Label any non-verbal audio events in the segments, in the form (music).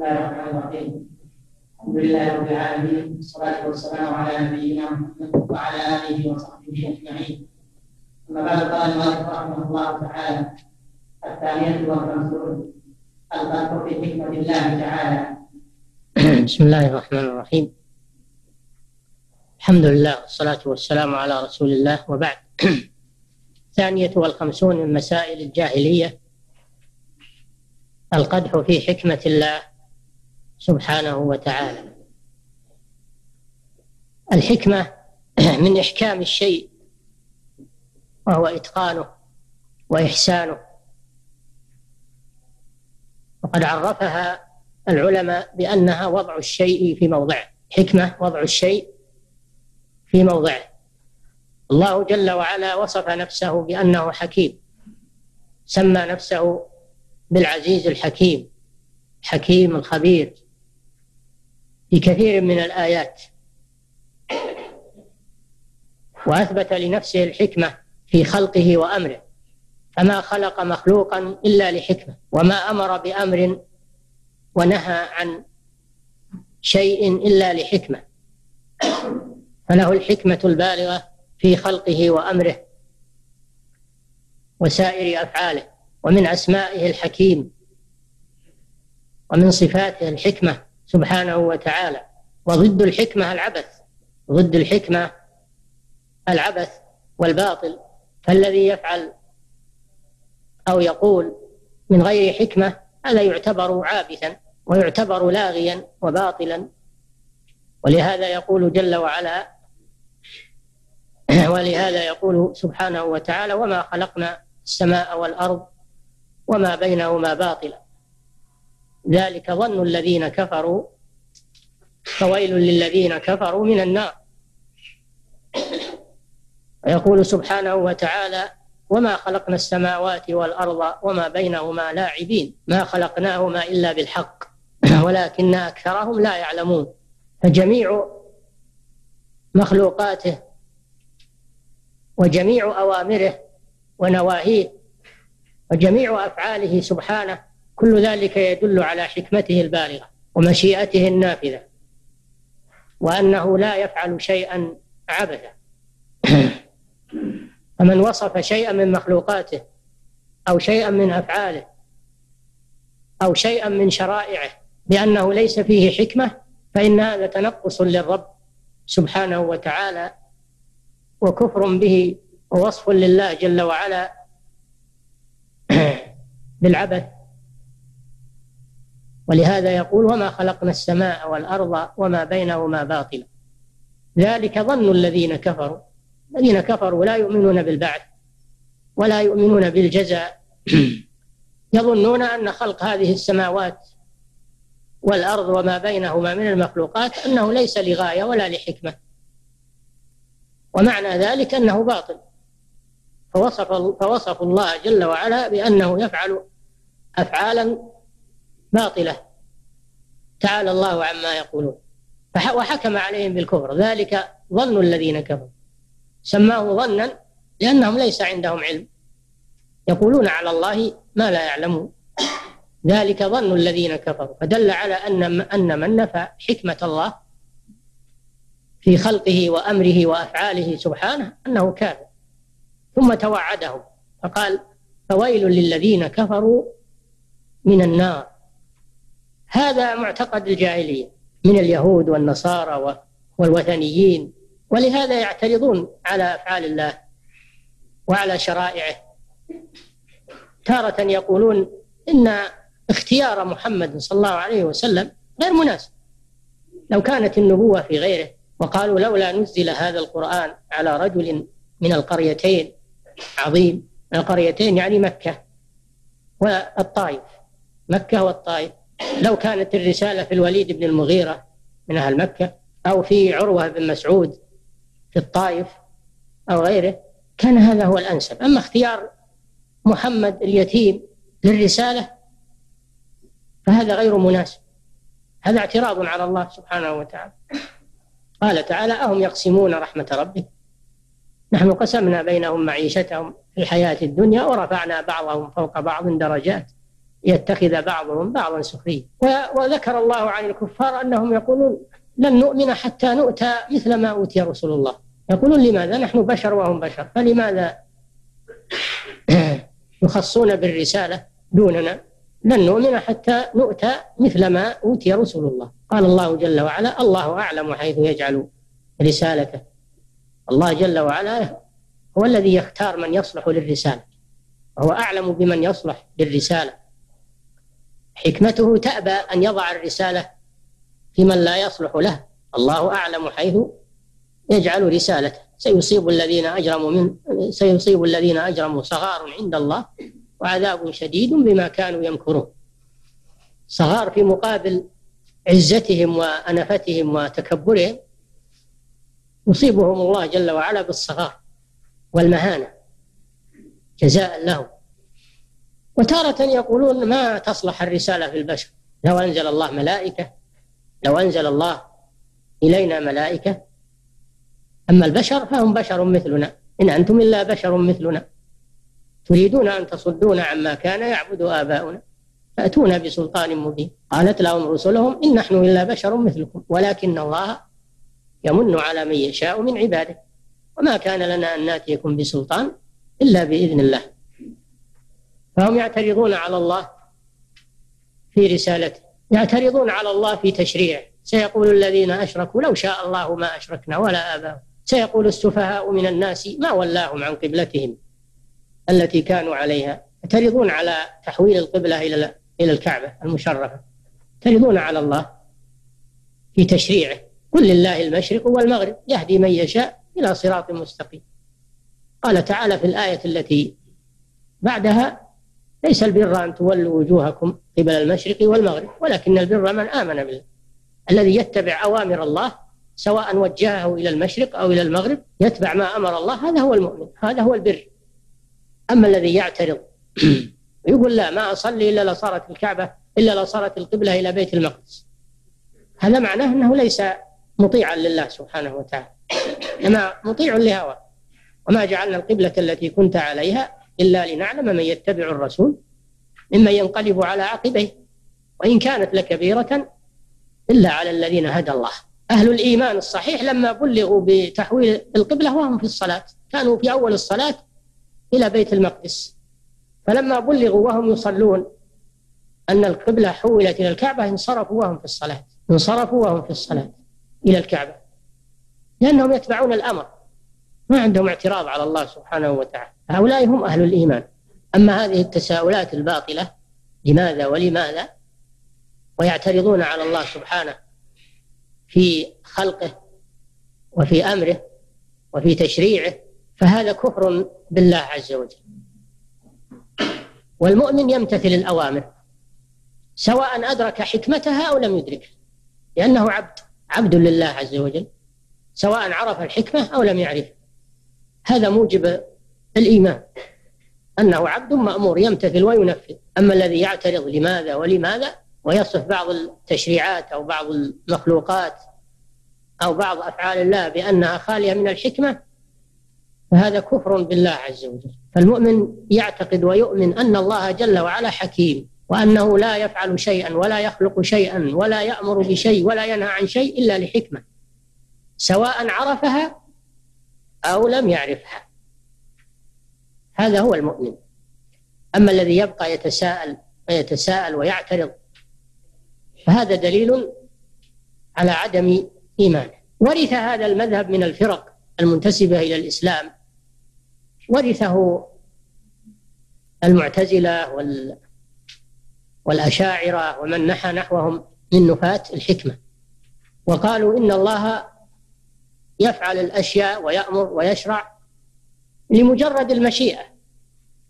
الله الرحمن الرحيم. الحمد لله رب العالمين والصلاة والسلام على نبينا محمد وعلى آله وصحبه أجمعين. أما بعد قال المؤلف رحمه الله تعالى الثانية والخمسون الفرق في حكمة الله تعالى. بسم الله الرحمن الرحيم. الحمد لله والصلاة والسلام على رسول الله وبعد. الثانية والخمسون من مسائل الجاهلية. القدح في حكمة الله. سبحانه وتعالى. الحكمة (clears throat) من إحكام الشيء وهو إتقانه وإحسانه. وقد عرفها العلماء بأنها وضع الشيء في موضعه حكمة وضع الشيء في موضعه الله جل وعلا وصف نفسه بأنه حكيم. سمى نفسه بالعزيز الحكيم حكيم الخبير. في كثير من الآيات. وأثبت لنفسه الحكمة في خلقه وأمره. فما خلق مخلوقا إلا لحكمة. وما أمر بأمر ونهى عن شيء إلا لحكمة. فله الحكمة البالغة في خلقه وأمره وسائر أفعاله. ومن أسمائه الحكيم. ومن صفاته الحكمة. سبحانه وتعالى. وضد الحكمة العبث. ضد الحكمة العبث والباطل. فالذي يفعل أو يقول من غير حكمة هذا يعتبر عابثا ويعتبر لاغيا وباطلا. ولهذا يقول جل وعلا (clears throat) ولهذا يقول سبحانه وتعالى وما خلقنا السماء والأرض وما بينهما باطلا. ذلك ظن الذين كفروا فويل للذين كفروا من النار. ويقول سبحانه وتعالى وما خلقنا السماوات والأرض وما بينهما لاعبين ما خلقناهما إلا بالحق (clears throat) ولكن أكثرهم لا يعلمون. فجميع مخلوقاته وجميع أوامره ونواهيه وجميع أفعاله سبحانه كل ذلك يدل على حكمته البالغة ومشيئته النافذة وأنه لا يفعل شيئا عبثا. (coughs) فمن وصف شيئا من مخلوقاته أو شيئا من أفعاله أو شيئا من شرائعه بأنه ليس فيه حكمة فإن هذا تنقص للرب سبحانه وتعالى وكفر به ووصف لله جل وعلا (coughs) بالعبث ولهذا يقول وما خلقنا السماء والأرض وما بينهما باطلا. ذلك ظن الذين كفروا. الذين كفروا لا يؤمنون بالبعث ولا يؤمنون بالجزاء. (clears throat) يظنون أن خلق هذه السماوات والأرض وما بينهما من المخلوقات أنه ليس لغاية ولا لحكمة. ومعنى ذلك أنه باطل. فوصف فوصف الله جل وعلا بأنه يفعل أفعالا باطلة. تعالى الله عما يقولون. وحكم عليهم بالكفر. ذلك ظن الذين كفروا. سماه ظنا لأنهم ليس عندهم علم. يقولون على الله ما لا يعلمون. ذلك ظن الذين كفروا. فدل على أن أن من نفى حكمة الله في خلقه وأمره وأفعاله سبحانه أنه كافر. ثم توعدهم. فقال فويل للذين كفروا من النار. هذا معتقد الجاهلية من اليهود والنصارى والوثنيين ولهذا يعترضون على أفعال الله وعلى شرائعه. تارة يقولون إن اختيار محمد صلى الله عليه وسلم غير مناسب. لو كانت النبوة في غيره وقالوا لولا نزل هذا القرآن على رجل من القريتين عظيم القريتين يعني مكة والطائف مكة والطائف. لو كانت الرسالة في الوليد بن المغيرة من أهل مكة أو في عروة بن مسعود في الطائف أو غيره كان هذا هو الأنسب. أما اختيار محمد اليتيم للرسالة فهذا غير مناسب. هذا اعتراض على الله سبحانه وتعالى. قال تعالى أهم يقسمون رحمة ربك؟ نحن قسمنا بينهم معيشتهم في الحياة الدنيا ورفعنا بعضهم فوق بعض درجات. يتخذ بعضهم بعضا سخريا. وذكر الله عن الكفار أنهم يقولون لن نؤمن حتى نؤتى مثل ما أوتي رسول الله. يقولون لماذا؟ نحن بشر وهم بشر. فلماذا (clears throat) يخصون بالرسالة دوننا؟ لن نؤمن حتى نؤتى مثل ما أوتي رسول الله. قال الله جل وعلا الله أعلم حيث يجعل رسالته. الله جل وعلا هو الذي يختار من يصلح للرسالة. وهو أعلم بمن يصلح للرسالة. حكمته تأبى أن يضع الرسالة في من لا يصلح له. الله أعلم حيث يجعل رسالته. سيصيب الذين أجرموا من سيصيب الذين أجرموا صغار عند الله وعذاب شديد بما كانوا يمكرون. صغار في مقابل عزتهم وأنفتهم وتكبرهم يصيبهم الله جل وعلا بالصغار والمهانة. جزاء لهم. وتارة يقولون ما تصلح الرسالة في البشر. لو أنزل الله ملائكة لو أنزل الله إلينا ملائكة. أما البشر فهم بشر مثلنا. إن أنتم إلا بشر مثلنا. تريدون أن تصدونا عما كان يعبد آباؤنا. فأتونا بسلطان مبين. قالت لهم رسلهم إن نحن إلا بشر مثلكم ولكن الله يمن على من يشاء من عباده. وما كان لنا أن نأتيكم بسلطان إلا بإذن الله. فهم يعترضون على الله في رسالته يعترضون على الله في تشريعه. سيقول الذين أشركوا لو شاء الله ما أشركنا ولا آباؤنا. سيقول السفهاء من الناس ما ولاهم عن قبلتهم التي كانوا عليها. يعترضون على تحويل القبلة إلى إلى الكعبة المشرفة. يعترضون على الله في تشريعه. قل لله المشرق والمغرب يهدي من يشاء إلى صراط مستقيم. قال تعالى في الآية التي بعدها ليس البر أن تولوا وجوهكم قبل المشرق والمغرب ولكن البر من آمن بالله. الذي يتبع أوامر الله سواء وجهه إلى المشرق أو إلى المغرب يتبع ما أمر الله هذا هو المؤمن هذا هو البر. أما الذي يعترض (clears throat) ويقول لا ما أصلي إلا لصارت الكعبة إلا لصارت القبلة إلى بيت المقدس. هذا معناه أنه ليس مطيعا لله سبحانه وتعالى. إنما مطيع لهوى وما جعلنا القبلة التي كنت عليها إلا لنعلم من يتبع الرسول ممن ينقلب على عقبيه. وإن كانت لكبيرة إلا على الذين هدى الله. أهل الإيمان الصحيح لما بلغوا بتحويل القبلة وهم في الصلاة. كانوا في أول الصلاة إلى بيت المقدس. فلما بلغوا وهم يصلون أن القبلة حولت إلى الكعبة انصرفوا وهم في الصلاة. انصرفوا وهم في الصلاة إلى الكعبة. لأنهم يتبعون الأمر. ما عندهم اعتراض على الله سبحانه وتعالى. هؤلاء هم أهل الإيمان. أما هذه التساؤلات الباطلة لماذا ولماذا؟ ويعترضون على الله سبحانه في خلقه وفي أمره وفي تشريعه فهذا كفر بالله عز وجل. والمؤمن يمتثل الأوامر سواء أدرك حكمتها أو لم يدركها لأنه عبد عبد لله عز وجل سواء عرف الحكمة أو لم يعرف هذا موجب الإيمان. أنه عبد مأمور يمتثل وينفذ. أما الذي يعترض لماذا ولماذا ويصف بعض التشريعات أو بعض المخلوقات أو بعض أفعال الله بأنها خالية من الحكمة فهذا كفر بالله عز وجل. فالمؤمن يعتقد ويؤمن أن الله جل وعلا حكيم وأنه لا يفعل شيئا ولا يخلق شيئا ولا يأمر بشيء ولا ينهى عن شيء إلا لحكمة سواء عرفها أو لم يعرفها. هذا هو المؤمن. أما الذي يبقى يتساءل ويتساءل ويعترض فهذا دليل على عدم إيمانه. ورث هذا المذهب من الفرق المنتسبة إلى الإسلام. ورثه المعتزلة وال والأشاعرة ومن نحى نحوهم من نفاة الحكمة. وقالوا إن الله يفعل الأشياء ويأمر ويشرع لمجرد المشيئة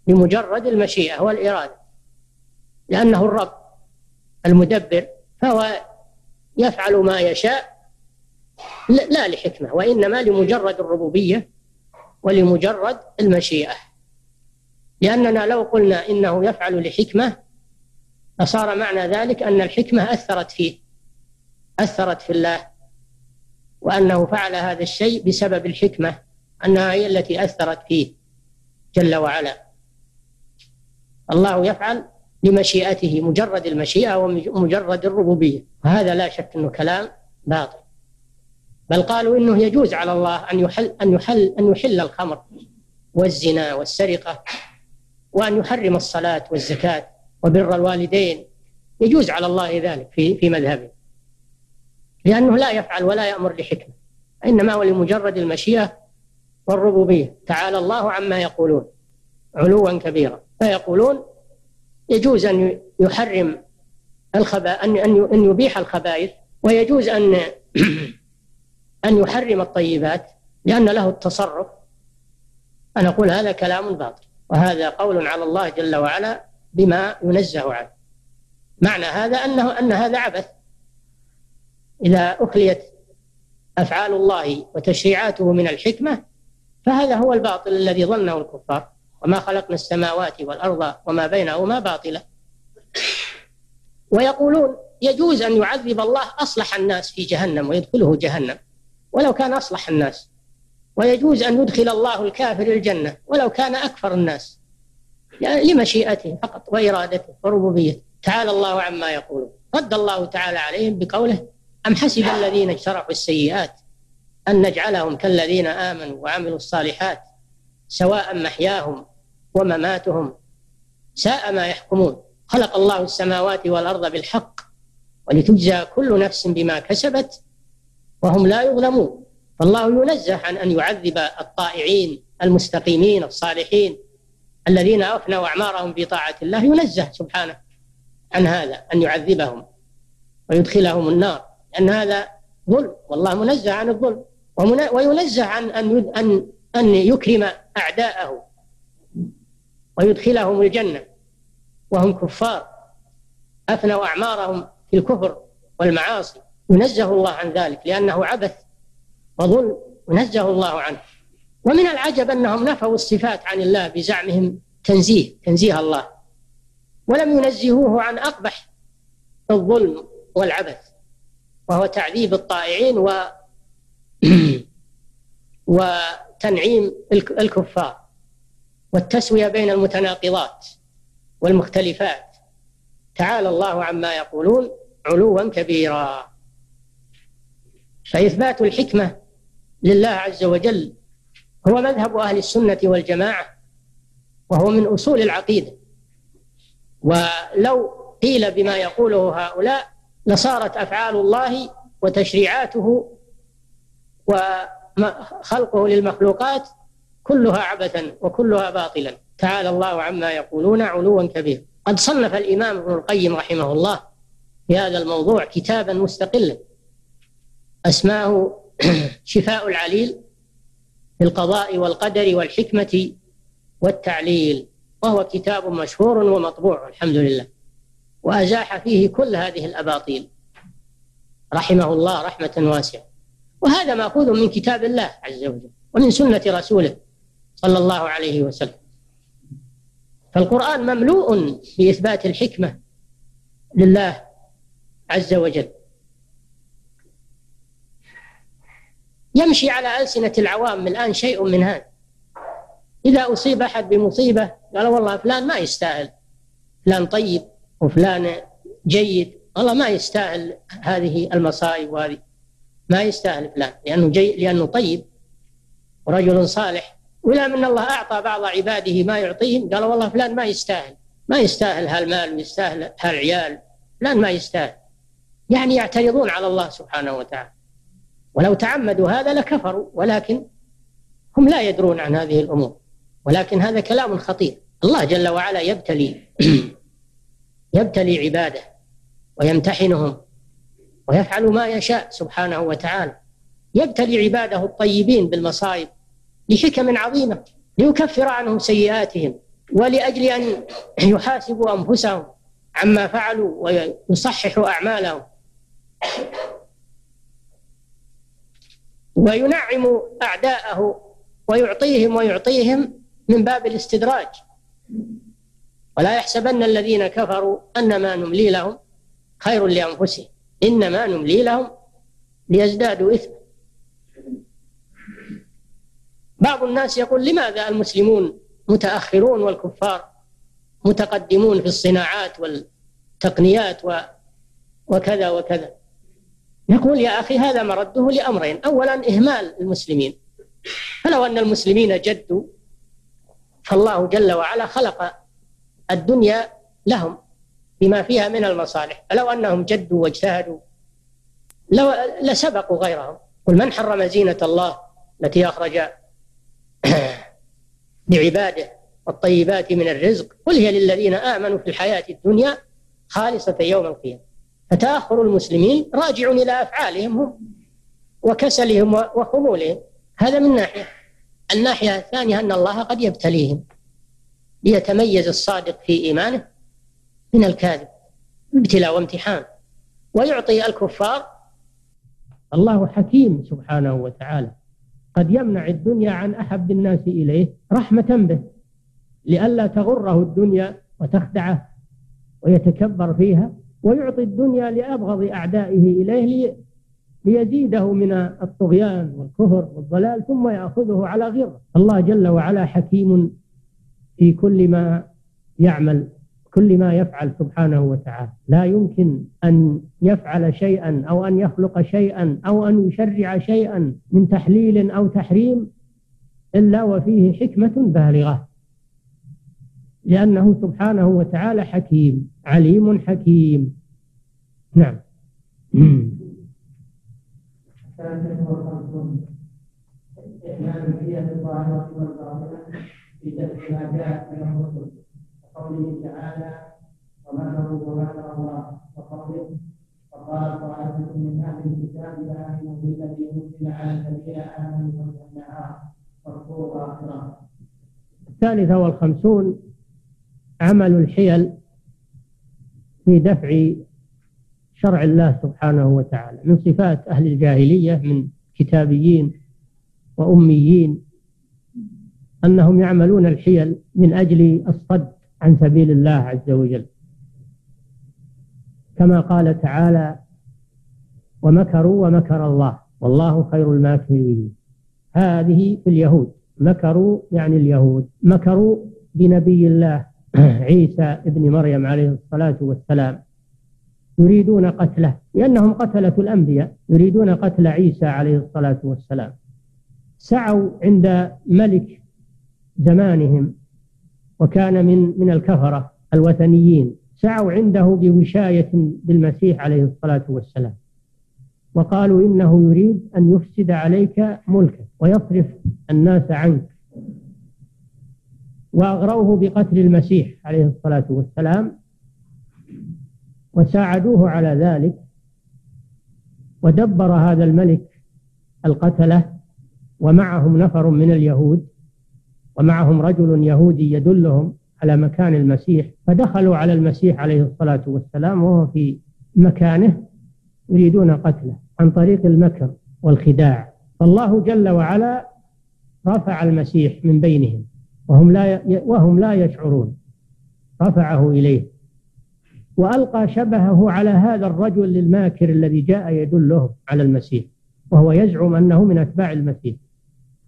لمجرد المشيئة والإرادة لأنه الرب المدبر فهو يفعل ما يشاء لا لحكمة وإنما لمجرد الربوبية ولمجرد المشيئة. لأننا لو قلنا إنه يفعل لحكمة فصار معنى ذلك أن الحكمة أثرت فيه أثرت في الله. وأنه فعل هذا الشيء بسبب الحكمة أنها هي التي أثرت فيه جل وعلا. الله يفعل لمشيئته مجرد المشيئة ومجرد الربوبية. وهذا لا شك أنه كلام باطل. بل قالوا إنه يجوز على الله أن يحل أن يحل أن يحل الخمر والزنا والسرقة وأن يحرم الصلاة والزكاة وبر الوالدين. يجوز على الله ذلك في في مذهبه. لأنه لا يفعل ولا يأمر لحكمة إنما هو لمجرد المشيئة والربوبية. تعالى الله عما يقولون علوا كبيرا. فيقولون يجوز أن يحرم الخبا أن أن يبيح الخبائث ويجوز أن (clears throat) أن يحرم الطيبات لأن له التصرف. أنا أقول هذا كلام باطل وهذا قول على الله جل وعلا بما ينزه عنه. معنى هذا أنه أن هذا عبث. إذا أخليت أفعال الله وتشريعاته من الحكمة فهذا هو الباطل الذي ظنه الكفار. وما خلقنا السماوات والأرض وما بينهما باطلا. ويقولون يجوز أن يعذب الله أصلح الناس في جهنم ويدخله جهنم ولو كان أصلح الناس. ويجوز أن يدخل الله الكافر الجنة ولو كان أكفر الناس. يعني لمشيئته فقط وإرادته وربوبيته. تعالى الله عما يقولون. رد الله تعالى عليهم بقوله أم حسب الذين اجترحوا السيئات أن نجعلهم كالذين آمنوا وعملوا الصالحات سواء محياهم ومماتهم؟ ساء ما يحكمون. خلق الله السماوات والأرض بالحق ولتجزى كل نفس بما كسبت وهم لا يظلمون. فالله ينزه عن أن يعذب الطائعين المستقيمين الصالحين الذين أفنوا أعمارهم في طاعة الله. ينزه سبحانه عن هذا أن يعذبهم ويدخلهم النار. لأن هذا ظلم والله منزه عن الظلم. وينزه عن أن أن أن يكرم أعداءه ويدخلهم الجنة. وهم كفار. أفنوا أعمارهم في الكفر والمعاصي. ينزه الله عن ذلك لأنه عبث وظلم. ينزه الله عنه. ومن العجب أنهم نفوا الصفات عن الله بزعمهم تنزيه تنزيه الله. ولم ينزهوه عن أقبح الظلم والعبث. وهو تعذيب الطائعين و (clears throat) وتنعيم الكفار والتسوية بين المتناقضات والمختلفات. تعالى الله عما يقولون علوا كبيرا. فإثبات الحكمة لله عز وجل هو مذهب أهل السنة والجماعة وهو من أصول العقيدة. ولو قيل بما يقوله هؤلاء لصارت أفعال الله وتشريعاته وخلقه للمخلوقات كلها عبثا وكلها باطلا. تعالى الله عما يقولون علوا كبيرا. قد صنف الإمام ابن القيم رحمه الله في هذا الموضوع كتابا مستقلا. أسماه (clears throat) شفاء العليل في القضاء والقدر والحكمة والتعليل. وهو كتاب مشهور ومطبوع الحمد لله. وأزاح فيه كل هذه الأباطيل. رحمه الله رحمة واسعة. وهذا مأخوذ من كتاب الله عز وجل ومن سنة رسوله صلى الله عليه وسلم. فالقرآن مملوء بإثبات الحكمة لله عز وجل. يمشي على ألسنة العوام الآن شيء من هذا. إذا أصيب أحد بمصيبة قال والله فلان ما يستاهل فلان طيب وفلان جيد والله ما يستاهل هذه المصائب وهذه. ما يستاهل فلان لأنه جي لأنه طيب ورجل صالح. ولا من الله أعطى بعض عباده ما يعطيهم قال والله فلان ما يستاهل. ما يستاهل هالمال ويستاهل هالعيال فلان ما يستاهل. يعني يعترضون على الله سبحانه وتعالى. ولو تعمدوا هذا لكفروا ولكن هم لا يدرون عن هذه الأمور. ولكن هذا كلام خطير. الله جل وعلا يبتلي (clears throat) يبتلي عباده ويمتحنهم ويفعل ما يشاء سبحانه وتعالى. يبتلي عباده الطيبين بالمصائب لحكم عظيمة ليكفر عنهم سيئاتهم ولأجل أن يحاسبوا أنفسهم عما فعلوا ويصححوا أعمالهم. وينعم أعداءه ويعطيهم ويعطيهم من باب الاستدراج. ولا يحسبن الذين كفروا انما نملي لهم خير لأنفسهم. انما نملي لهم ليزدادوا إثما. بعض الناس يقول لماذا المسلمون متأخرون والكفار متقدمون في الصناعات والتقنيات وكذا وكذا. يقول يا أخي هذا مرده لأمرين. أولا إهمال المسلمين. فلو أن المسلمين جدوا فالله جل وعلا خلق الدنيا لهم بما فيها من المصالح. فلو أنهم جدوا واجتهدوا لو لسبقوا غيرهم. قل من حرم زينة الله التي أخرج (clears throat) لعباده والطيبات من الرزق؟ قل هي للذين آمنوا في الحياة الدنيا خالصة يوم القيامة. فتأخر المسلمين راجع إلى أفعالهم هم وكسلهم وخمولهم. هذا من ناحية. الناحية الثانية أن الله قد يبتليهم. ليتميز الصادق في إيمانه من الكاذب ابتلاء وامتحان. ويعطي الكفار الله حكيم سبحانه وتعالى. قد يمنع الدنيا عن أحب الناس إليه رحمة به لئلا تغره الدنيا وتخدعه ويتكبر فيها. ويعطي الدنيا لأبغض أعدائه إليه ليزيده من الطغيان والكفر والضلال ثم يأخذه على غرة. الله جل وعلا حكيم في كل ما يعمل كل ما يفعل سبحانه وتعالى. لا يمكن أن يفعل شيئا أو أن يخلق شيئا أو أن يشرع شيئا من تحليل أو تحريم إلا وفيه حكمة بالغة. لأنه سبحانه وتعالى حكيم عليم حكيم. نعم. في دفع ما جاء من الرسل وقوله تعالى ومكروا ومكر الله وقوله وقال طائفة من أهل الكتاب آمنوا بالذي أنزل على الذين آمنوا وجه النهار واذكروا آخره الثالثة والخمسون عمل الحيل في دفع شرع الله سبحانه وتعالى من صفات أهل الجاهلية من كتابيين وأميين أنهم يعملون الحيل من أجل الصد عن سبيل الله عز وجل. كما قال تعالى ومكروا ومكر الله والله خير الماكرين. هذه في اليهود. مكروا يعني اليهود. مكروا بنبي الله (clears throat) عيسى ابن مريم عليه الصلاة والسلام. يريدون قتله لأنهم قتلة الأنبياء يريدون قتل عيسى عليه الصلاة والسلام. سعوا عند ملك زمانهم وكان من من الكفرة الوثنيين سعوا عنده بوشاية بالمسيح عليه الصلاة والسلام. وقالوا إنه يريد أن يفسد عليك ملكك ويصرف الناس عنك. وأغروه بقتل المسيح عليه الصلاة والسلام. وساعدوه على ذلك. ودبر هذا الملك القتلة. ومعهم نفر من اليهود. ومعهم رجل يهودي يدلهم على مكان المسيح فدخلوا على المسيح عليه الصلاة والسلام وهو في مكانه يريدون قتله عن طريق المكر والخداع. فالله جل وعلا رفع المسيح من بينهم وهم لا وهم لا يشعرون. رفعه إليه. وألقى شبهه على هذا الرجل الماكر الذي جاء يدله على المسيح وهو يزعم أنه من أتباع المسيح.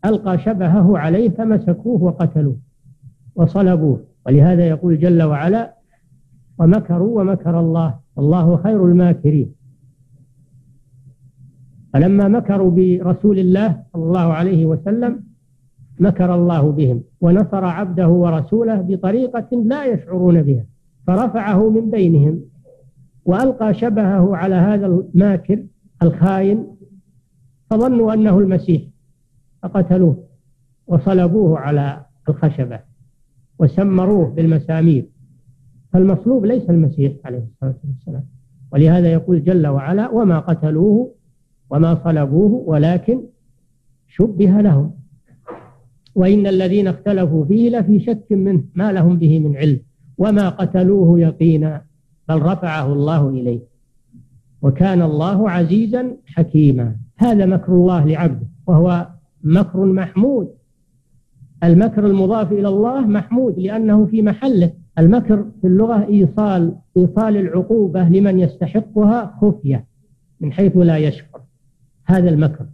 ألقى شبهه عليه فمسكوه وقتلوه وصلبوه. ولهذا يقول جل وعلا ومكروا ومكر الله والله خير الماكرين. فلما مكروا برسول الله صلى الله عليه وسلم مكر الله بهم ونصر عبده ورسوله بطريقة لا يشعرون بها فرفعه من بينهم وألقى شبهه على هذا الماكر الخاين فظنوا أنه المسيح. فقتلوه وصلبوه على الخشبة وسمروه بالمسامير. فالمصلوب ليس المسيح عليه الصلاة والسلام. ولهذا يقول جل وعلا وما قتلوه وما صلبوه ولكن شبه لهم. وإن الذين اختلفوا فيه لفي شك منه ما لهم به من علم. وما قتلوه يقينا بل رفعه الله إليه. وكان الله عزيزا حكيما. هذا مكر الله لعبده وهو مكر محمود. المكر المضاف إلى الله محمود لأنه في محله. المكر في اللغة إيصال إيصال العقوبة لمن يستحقها خفية من حيث لا يشعر هذا المكر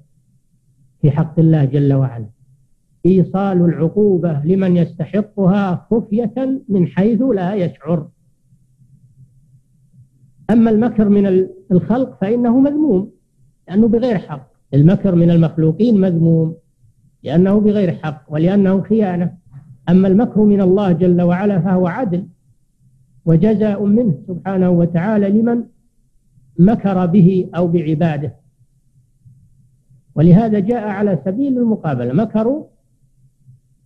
في حق الله جل وعلا. إيصال العقوبة لمن يستحقها خفية من حيث لا يشعر. أما المكر من الخلق فإنه مذموم لأنه بغير حق. المكر من المخلوقين مذموم لأنه بغير حق ولأنه خيانة. أما المكر من الله جل وعلا فهو عدل وجزاء منه سبحانه وتعالى لمن مكر به أو بعباده. ولهذا جاء على سبيل المقابلة مكروا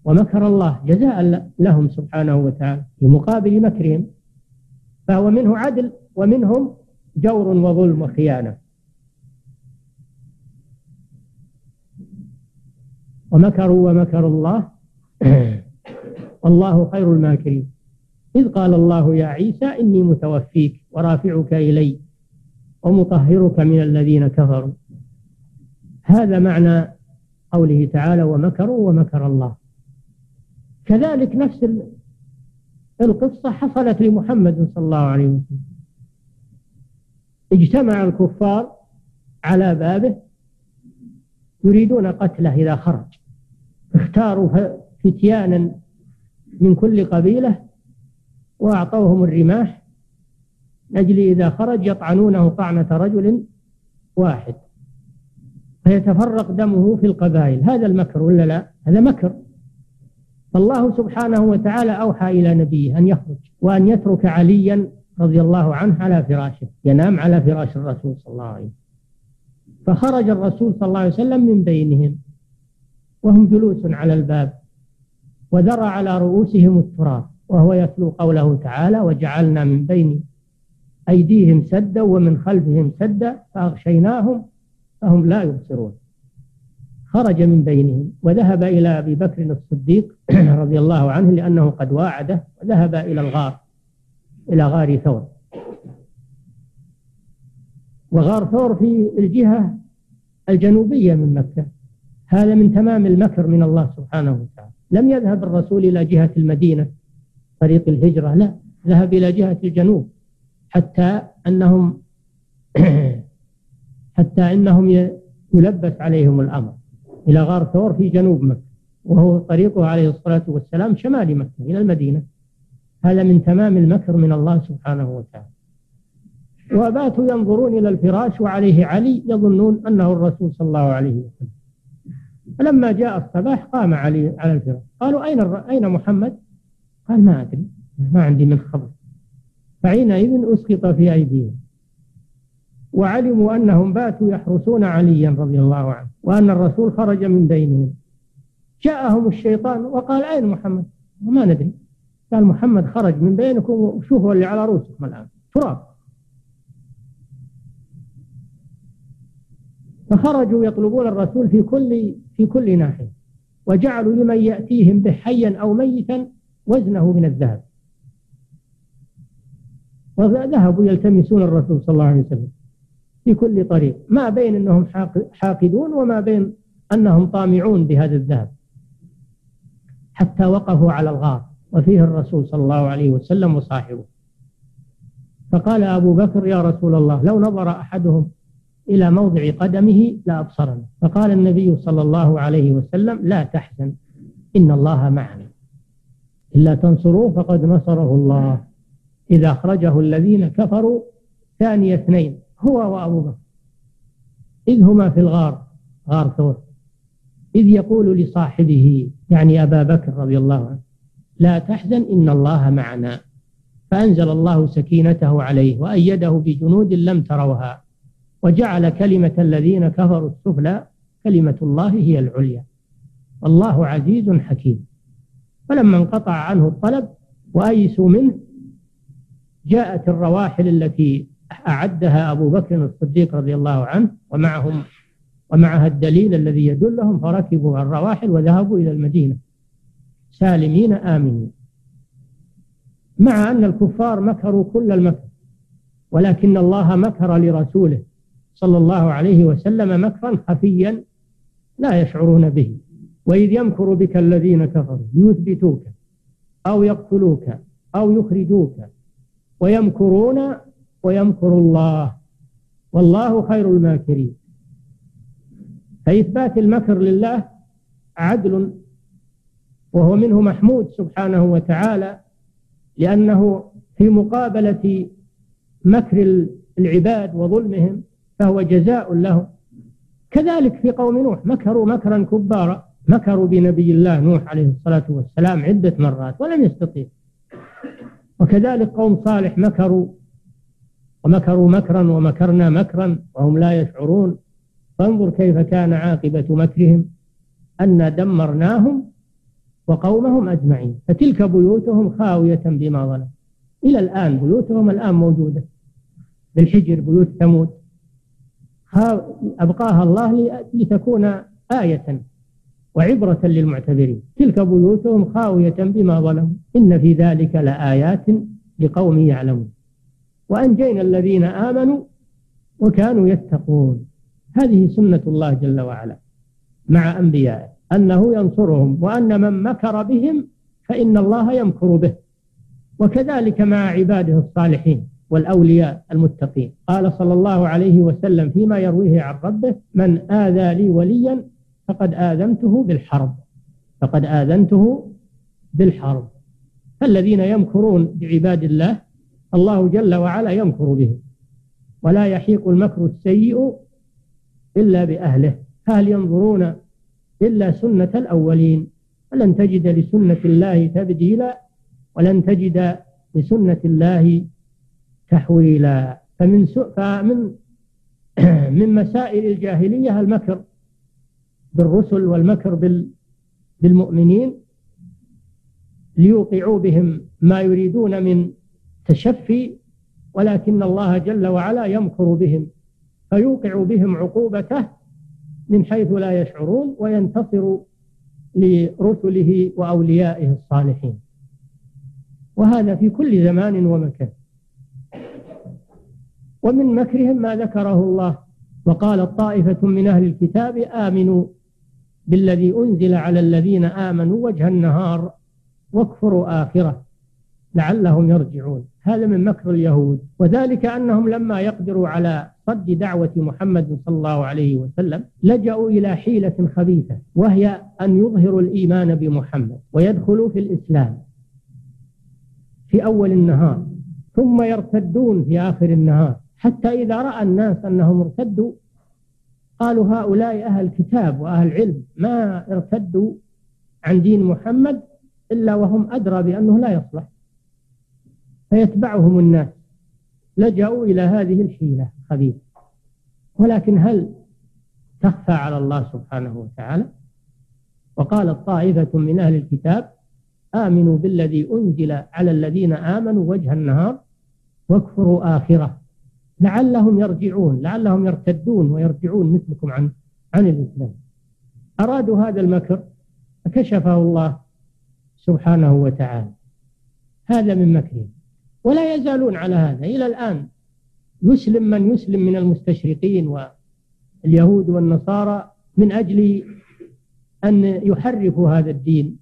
ومكر الله جزاء لهم سبحانه وتعالى في مقابل مكرهم فهو منه عدل ومنهم جور وظلم وخيانة. ومكروا ومكر الله. (laughs) والله خير الماكرين. إذ قال الله يا عيسى إني متوفيك ورافعك إلي ومطهرك من الذين كفروا. هذا معنى قوله تعالى ومكروا ومكر الله. كذلك نفس القصة حصلت لمحمد صلى الله عليه وسلم. اجتمع الكفار على بابه يريدون قتله إذا خرج. اختاروا فتيانا من كل قبيلة وأعطوهم الرماح أجل إذا خرج يطعنونه طعنة رجل واحد فيتفرق دمه في القبائل. هذا المكر ولا لا؟ هذا مكر. فالله سبحانه وتعالى أوحى إلى نبيه أن يخرج وأن يترك عليا رضي الله عنه على فراشه ينام على فراش الرسول صلى الله عليه وسلم. فخرج الرسول صلى الله عليه وسلم من بينهم. وهم جلوس على الباب وذرى على رؤوسهم التراب وهو يتلو قوله تعالى وجعلنا من بين أيديهم سدا ومن خلفهم سدا فأغشيناهم فهم لا يبصرون. خرج من بينهم وذهب إلى أبي بكر الصديق (clears throat) رضي الله عنه لأنه قد واعده وذهب إلى الغار إلى غار ثور. وغار ثور في الجهة الجنوبية من مكة. هذا من تمام المكر من الله سبحانه وتعالى. لم يذهب الرسول إلى جهة المدينة طريق الهجرة لا. ذهب إلى جهة الجنوب حتى أنهم (coughs) حتى أنهم يلبس عليهم الأمر. إلى غار ثور في جنوب مكة وهو طريقه عليه الصلاة والسلام شمال مكة إلى المدينة. هذا من تمام المكر من الله سبحانه وتعالى. وباتوا ينظرون إلى الفراش وعليه علي يظنون أنه الرسول صلى الله عليه وسلم. فلما جاء الصباح قام علي على الفراش قالوا أين أين محمد؟ قال ما أدري ما عندي من خبر. فحينئذ أسقط في أيديهم. وعلموا أنهم باتوا يحرسون عليا رضي الله عنه وأن الرسول خرج من بينهم جاءهم الشيطان وقال أين محمد؟ وما ندري. قال محمد خرج من بينكم وشوفوا اللي على رؤوسكم الآن. تراب. فخرجوا يطلبون الرسول في كل في كل ناحية وجعلوا لمن يأتيهم به حيا أو ميتا وزنه من الذهب. وذهبوا يلتمسون الرسول صلى الله عليه وسلم في كل طريق ما بين أنهم حاقدون وما بين أنهم طامعون بهذا الذهب. حتى وقفوا على الغار وفيه الرسول صلى الله عليه وسلم وصاحبه. فقال أبو بكر يا رسول الله لو نظر أحدهم إلى موضع قدمه لأبصرنا فقال النبي صلى الله عليه وسلم لا تحزن إن الله معنا. إلا تنصروه فقد نصره الله. إذا أخرجه الذين كفروا ثاني اثنين هو وأبو بكر. إذ هما في الغار غار ثور. إذ يقول لصاحبه يعني أبا بكر رضي الله عنه لا تحزن إن الله معنا. فأنزل الله سكينته عليه وأيده بجنود لم تروها. وجعل كلمة الذين كفروا السفلى كلمة الله هي العليا. والله عزيز حكيم. فلما انقطع عنه الطلب وأيسوا منه جاءت الرواحل التي أعدها أبو بكر الصديق رضي الله عنه ومعهم ومعها الدليل الذي يدلهم فركبوا الرواحل وذهبوا إلى المدينة. سالمين آمنين. مع أن الكفار مكروا كل المكر ولكن الله مكر لرسوله. صلى الله عليه وسلم مكرا خفيا لا يشعرون به. وإذ يمكر بك الذين كفروا ليثبتوك أو يقتلوك أو يخرجوك. ويمكرون ويمكر الله. والله خير الماكرين. فإثبات المكر لله عدل وهو منه محمود سبحانه وتعالى لأنه في مقابلة مكر العباد وظلمهم فهو جزاء لهم كذلك في قوم نوح مكروا مكرا كبارا. مكروا بنبي الله نوح عليه الصلاة والسلام عدة مرات ولم يستطيع. وكذلك قوم صالح مكروا ومكروا مكرا ومكرنا مكرا وهم لا يشعرون. فانظر كيف كان عاقبة مكرهم أن دمرناهم وقومهم أجمعين. فتلك بيوتهم خاوية بما ظلموا إلى الآن بيوتهم الآن موجودة. بالحجر بيوت ثمود. أبقاها الله لتكون آية وعبرة للمعتبرين تلك بيوتهم خاوية بما ظلموا. إن في ذلك لآيات لقوم يعلمون. وأنجينا الذين آمنوا وكانوا يتقون. هذه سنة الله جل وعلا مع أنبيائه. أنه ينصرهم وأن من مكر بهم فإن الله يمكر به. وكذلك مع عباده الصالحين. والأولياء المتقين. قال صلى الله عليه وسلم فيما يرويه عن ربه من آذى لي وليا فقد آذنته بالحرب. فقد آذنته بالحرب. فالذين يمكرون بعباد الله الله جل وعلا يمكر بهم. ولا يحيق المكر السيء إلا بأهله. هل ينظرون إلا سنة الأولين؟ ولن تجد لسنة الله تبديلا ولن تجد لسنة الله تحويلا فمن فمن (clears throat) من مسائل الجاهلية المكر بالرسل والمكر بالمؤمنين ليوقعوا بهم ما يريدون من تشفي ولكن الله جل وعلا يمكر بهم فيوقع بهم عقوبته من حيث لا يشعرون وينتصر لرسله وأوليائه الصالحين. وهذا في كل زمان ومكان. ومن مكرهم ما ذكره الله. وقال طائفة من أهل الكتاب آمنوا بالذي أنزل على الذين آمنوا وجه النهار واكفروا آخرة لعلهم يرجعون. هذا من مكر اليهود. وذلك أنهم لما يقدروا على صد دعوة محمد صلى الله عليه وسلم لجأوا إلى حيلة خبيثة وهي أن يظهروا الإيمان بمحمد ويدخلوا في الإسلام في أول النهار ثم يرتدون في آخر النهار. حتى إذا رأى الناس أنهم ارتدوا قالوا هؤلاء أهل كتاب وأهل علم ما ارتدوا عن دين محمد إلا وهم أدرى بأنه لا يصلح. فيتبعهم الناس. لجأوا إلى هذه الحيلة خبيثة ولكن هل تخفى على الله سبحانه وتعالى؟ وقالت طائفة من أهل الكتاب آمنوا بالذي أنزل على الذين آمنوا وجه النهار واكفروا آخرة. لعلهم يرجعون لعلهم يرتدون ويرجعون مثلكم عن عن الإسلام. أرادوا هذا المكر فكشفه الله سبحانه وتعالى. هذا من مكرهم. ولا يزالون على هذا. إلى الآن يسلم من يسلم من المستشرقين واليهود والنصارى من أجل أن يحرفوا هذا الدين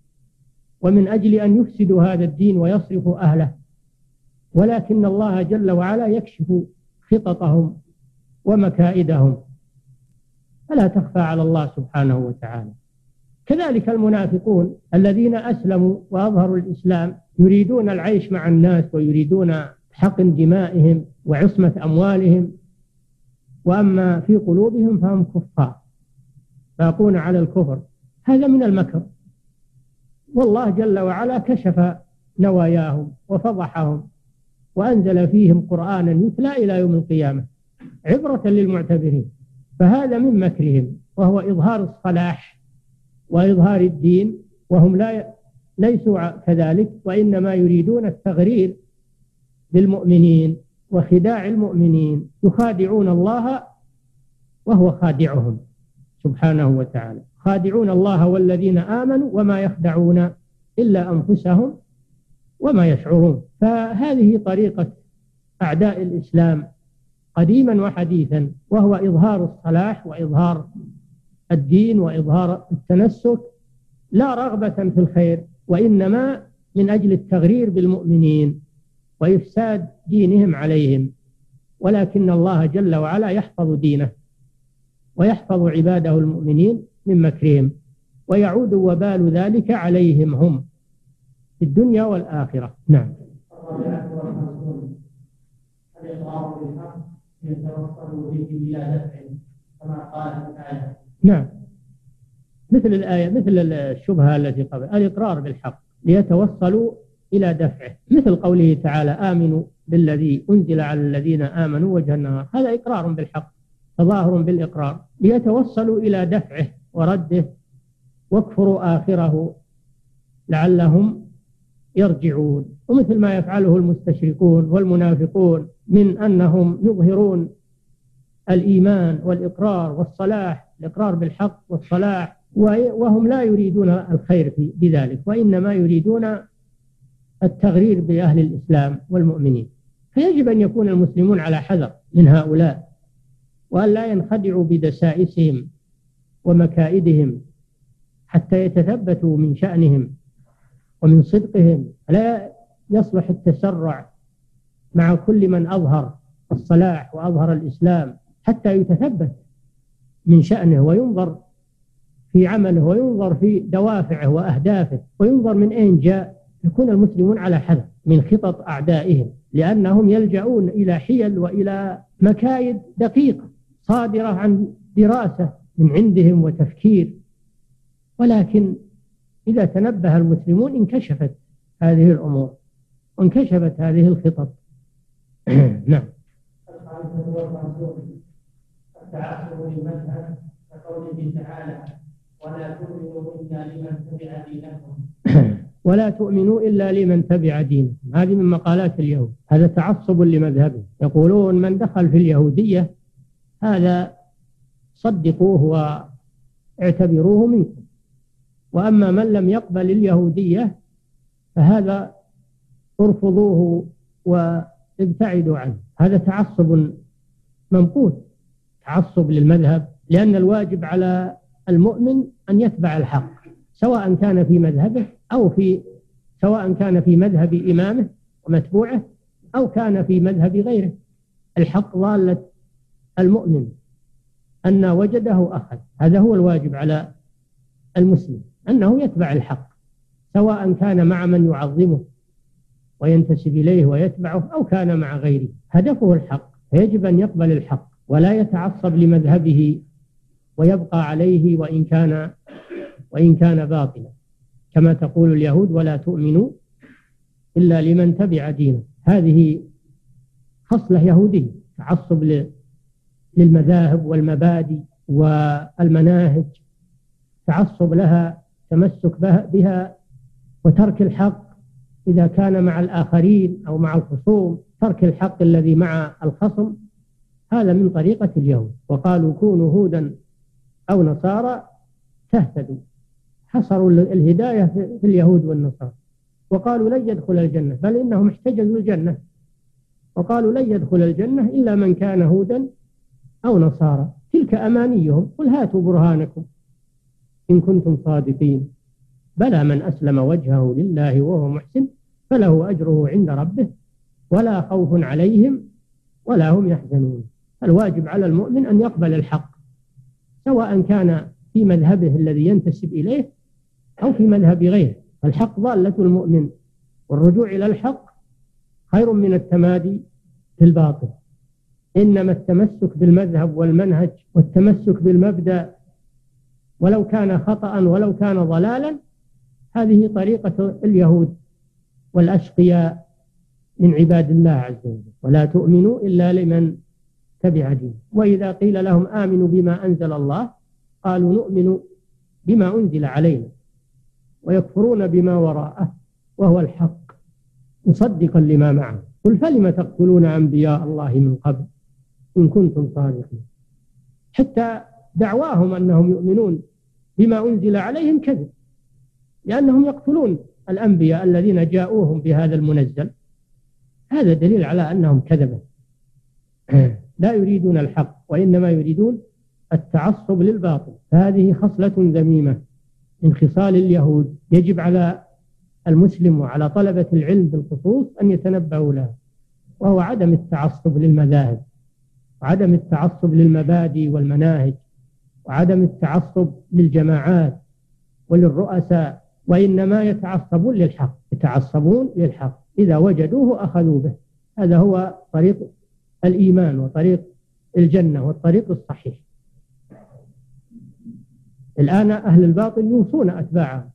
ومن أجل أن يفسدوا هذا الدين ويصرفوا أهله. ولكن الله جل وعلا يكشف خططهم ومكائدهم. فلا تخفى على الله سبحانه وتعالى. كذلك المنافقون الذين أسلموا وأظهروا الإسلام يريدون العيش مع الناس ويريدون حقن دمائهم وعصمة أموالهم. وأما في قلوبهم فهم كفار. باقون على الكفر هذا من المكر. والله جل وعلا كشف نواياهم وفضحهم. وأنزل فيهم قرآنا يتلى إلى يوم القيامة عبرة للمعتبرين فهذا من مكرهم وهو إظهار الصلاح وإظهار الدين وهم لا ليسوا كذلك وإنما يريدون التغرير بالمؤمنين وخداع المؤمنين يخادعون الله وهو خادعهم سبحانه وتعالى. خادعون الله والذين آمنوا وما يخدعون إلا أنفسهم وما يشعرون. فهذه طريقة أعداء الإسلام قديما وحديثا وهو إظهار الصلاح وإظهار الدين وإظهار التنسك لا رغبة في الخير وإنما من أجل التغرير بالمؤمنين وإفساد دينهم عليهم. ولكن الله جل وعلا يحفظ دينه ويحفظ عباده المؤمنين من مكرهم ويعود وبال ذلك عليهم هم. في الدنيا والآخرة. نعم. يتوصلوا به إلى كما قال تعالى نعم. مثل الآية مثل الشبهة التي قبل. الإقرار بالحق ليتوصلوا إلى دفعه. مثل قوله تعالى آمنوا بالذي أنزل على الذين آمنوا وجه النهار. هذا إقرار بالحق تظاهر بالإقرار. ليتوصلوا إلى دفعه ورده واكفروا آخره لعلهم يرجعون. ومثل ما يفعله المستشركون والمنافقون من أنهم يظهرون الإيمان والإقرار والصلاح الإقرار بالحق والصلاح وهم لا يريدون الخير في بذلك وإنما يريدون التغرير بأهل الإسلام والمؤمنين. فيجب أن يكون المسلمون على حذر من هؤلاء وأن لا ينخدعوا بدسائسهم ومكائدهم حتى يتثبتوا من شأنهم. ومن صدقهم لا يصلح التسرع مع كل من أظهر الصلاح وأظهر الإسلام حتى يتثبت من شأنه وينظر في عمله وينظر في دوافعه وأهدافه وينظر من أين جاء يكون المسلمون على حذر من خطط أعدائهم لأنهم يلجؤون إلى حيل وإلى مكايد دقيقة صادرة عن دراسة من عندهم وتفكير. ولكن إذا تنبه المسلمون انكشفت هذه الأمور وانكشفت هذه الخطط. (clears throat) نعم. التعصب للمذهب كقوله تعالى ولا تؤمنوا إلا لمن تبع دينكم. ولا تؤمنوا إلا لمن تبع دينكم هذه من مقالات اليهود. هذا تعصب لمذهبه يقولون من دخل في اليهودية هذا صدقوه واعتبروه منكم. وأما من لم يقبل اليهودية فهذا ارفضوه وابتعدوا عنه. هذا تعصب ممقوت تعصب للمذهب لأن الواجب على المؤمن أن يتبع الحق سواء كان في مذهبه أو في سواء كان في مذهب إمامه ومتبوعه أو كان في مذهب غيره. الحق ضالة المؤمن أن وجده أخذ. هذا هو الواجب على المسلم أنه يتبع الحق سواء كان مع من يعظمه وينتسب إليه ويتبعه أو كان مع غيره. هدفه الحق فيجب أن يقبل الحق ولا يتعصب لمذهبه ويبقى عليه وإن كان وإن كان باطلا. كما تقول اليهود ولا تؤمنوا إلا لمن تبع دينه. هذه خصلة يهودية تعصب للمذاهب والمبادئ والمناهج تعصب لها تمسك بها وترك الحق إذا كان مع الآخرين أو مع الخصوم ترك الحق الذي مع الخصم. هذا من طريقة اليهود. وقالوا كونوا هودا أو نصارى تهتدوا. حصروا الهداية في اليهود والنصارى. وقالوا لن يدخل الجنة بل إنهم احتجزوا الجنة. وقالوا لن يدخل الجنة إلا من كان هودا أو نصارى. تلك أمانيهم. قل هاتوا برهانكم. إن كنتم صادقين. بلى من أسلم وجهه لله وهو محسن فله أجره عند ربه ولا خوف عليهم ولا هم يحزنون. الواجب على المؤمن أن يقبل الحق سواء كان في مذهبه الذي ينتسب إليه أو في مذهب غيره. الحق ضالة المؤمن والرجوع إلى الحق خير من التمادي في الباطل. إنما التمسك بالمذهب والمنهج والتمسك بالمبدأ ولو كان خطأ ولو كان ضلالا هذه طريقة اليهود والأشقياء من عباد الله عز وجل. ولا تؤمنوا إلا لمن تبع دين وإذا قيل لهم آمنوا بما أنزل الله قالوا نؤمن بما أنزل علينا ويكفرون بما وراءه وهو الحق مصدقا لما معه. قل فلم تقتلون أنبياء الله من قبل إن كنتم صادقين؟ حتى دعواهم أنهم يؤمنون بما أنزل عليهم كذب لأنهم يقتلون الأنبياء الذين جاءوهم بهذا المنزل. هذا دليل على أنهم كذبة (clears throat) لا يريدون الحق وإنما يريدون التعصب للباطل. فهذه خصلة ذميمة. من خصال اليهود يجب على المسلم وعلى طلبة العلم بالخصوص أن يتنبهوا لها وهو عدم التعصب للمذاهب وعدم التعصب للمبادئ والمناهج. وعدم التعصب للجماعات وللرؤساء وإنما يتعصبون للحق يتعصبون للحق. إذا وجدوه أخذوا به. هذا هو طريق الإيمان وطريق الجنة والطريق الصحيح. الآن أهل الباطل يوصون أتباعهم.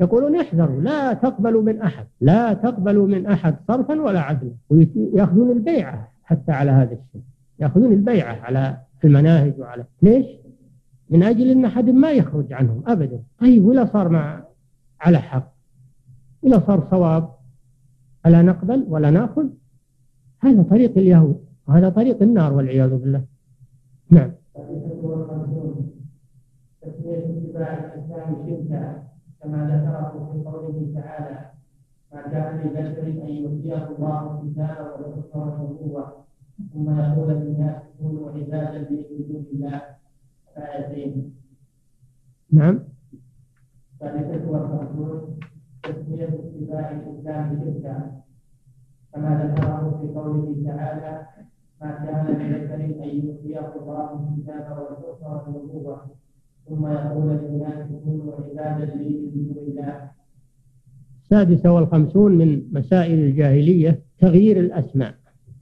يقولون احذروا لا تقبلوا من أحد لا تقبلوا من أحد صرفا ولا عدلا. ويأخذون البيعة حتى على هذا الشيء. يأخذون البيعة على المناهج وعلى ليش؟ من أجل أن أحد ما يخرج عنهم أبدا. طيب ولا صار مع على حق. ولا صار صواب. ألا نقبل ولا نأخذ؟ هذا طريق اليهود. وهذا طريق النار والعياذ بالله. نعم. كما ذكره في قوله تعالى ما كان لبشر أن يؤتيه الله الكتاب والحكم والنبوة ثم يقول للناس كونوا عبادا من الله. آيتين نعم. ثالثة والخمسون تسمية اتباع الإسلام شركا كما ذكره في قوله تعالى ما كان لبشر أن يؤتيه الله الكتاب والحكم والنبوة ثم يقول للناس كونوا عبادا لي من دون الله. السادسة والخمسون من مسائل الجاهلية تغيير الأسماء.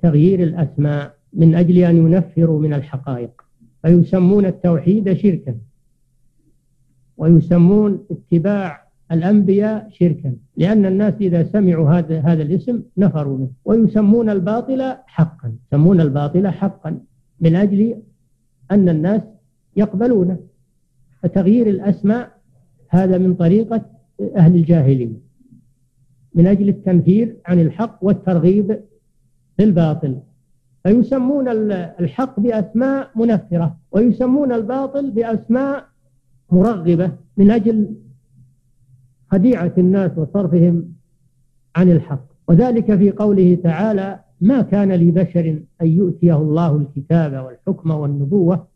تغيير الأسماء من أجل أن ينفروا من الحقائق. فيسمون التوحيد شركا. ويسمون اتباع الأنبياء شركا. لأن الناس إذا سمعوا هذا هذا الاسم نفروا منه. ويسمون الباطل حقا. يسمون الباطل حقا من أجل أن الناس يقبلونه. فتغيير الأسماء هذا من طريقة أهل الجاهلية. من أجل التنفير عن الحق والترغيب في الباطل فيسمون الحق بأسماء منفرة ويسمون الباطل بأسماء مرغبة من أجل خديعة الناس وصرفهم عن الحق. وذلك في قوله تعالى ما كان لبشر أن يؤتيه الله الكتاب والحكم والنبوة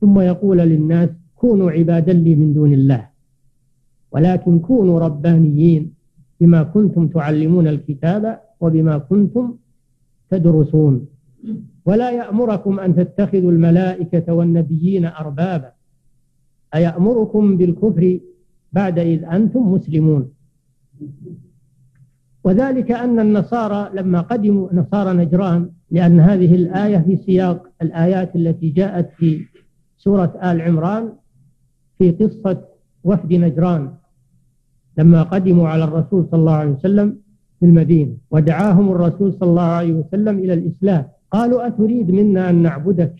ثم يقول للناس كونوا عبادا لي من دون الله ولكن كونوا ربانيين بما كنتم تعلمون الكتاب وبما كنتم تدرسون ولا يأمركم أن تتخذوا الملائكة والنبيين أربابا. أيأمركم بالكفر بعد إذ أنتم مسلمون؟ وذلك أن النصارى لما قدموا نصارى نجران لأن هذه الآية في سياق الآيات التي جاءت في سورة آل عمران في قصة وفد نجران. لما قدموا على الرسول صلى الله عليه وسلم في المدينة ودعاهم الرسول صلى الله عليه وسلم إلى الإسلام. قالوا أتريد منا أن نعبدك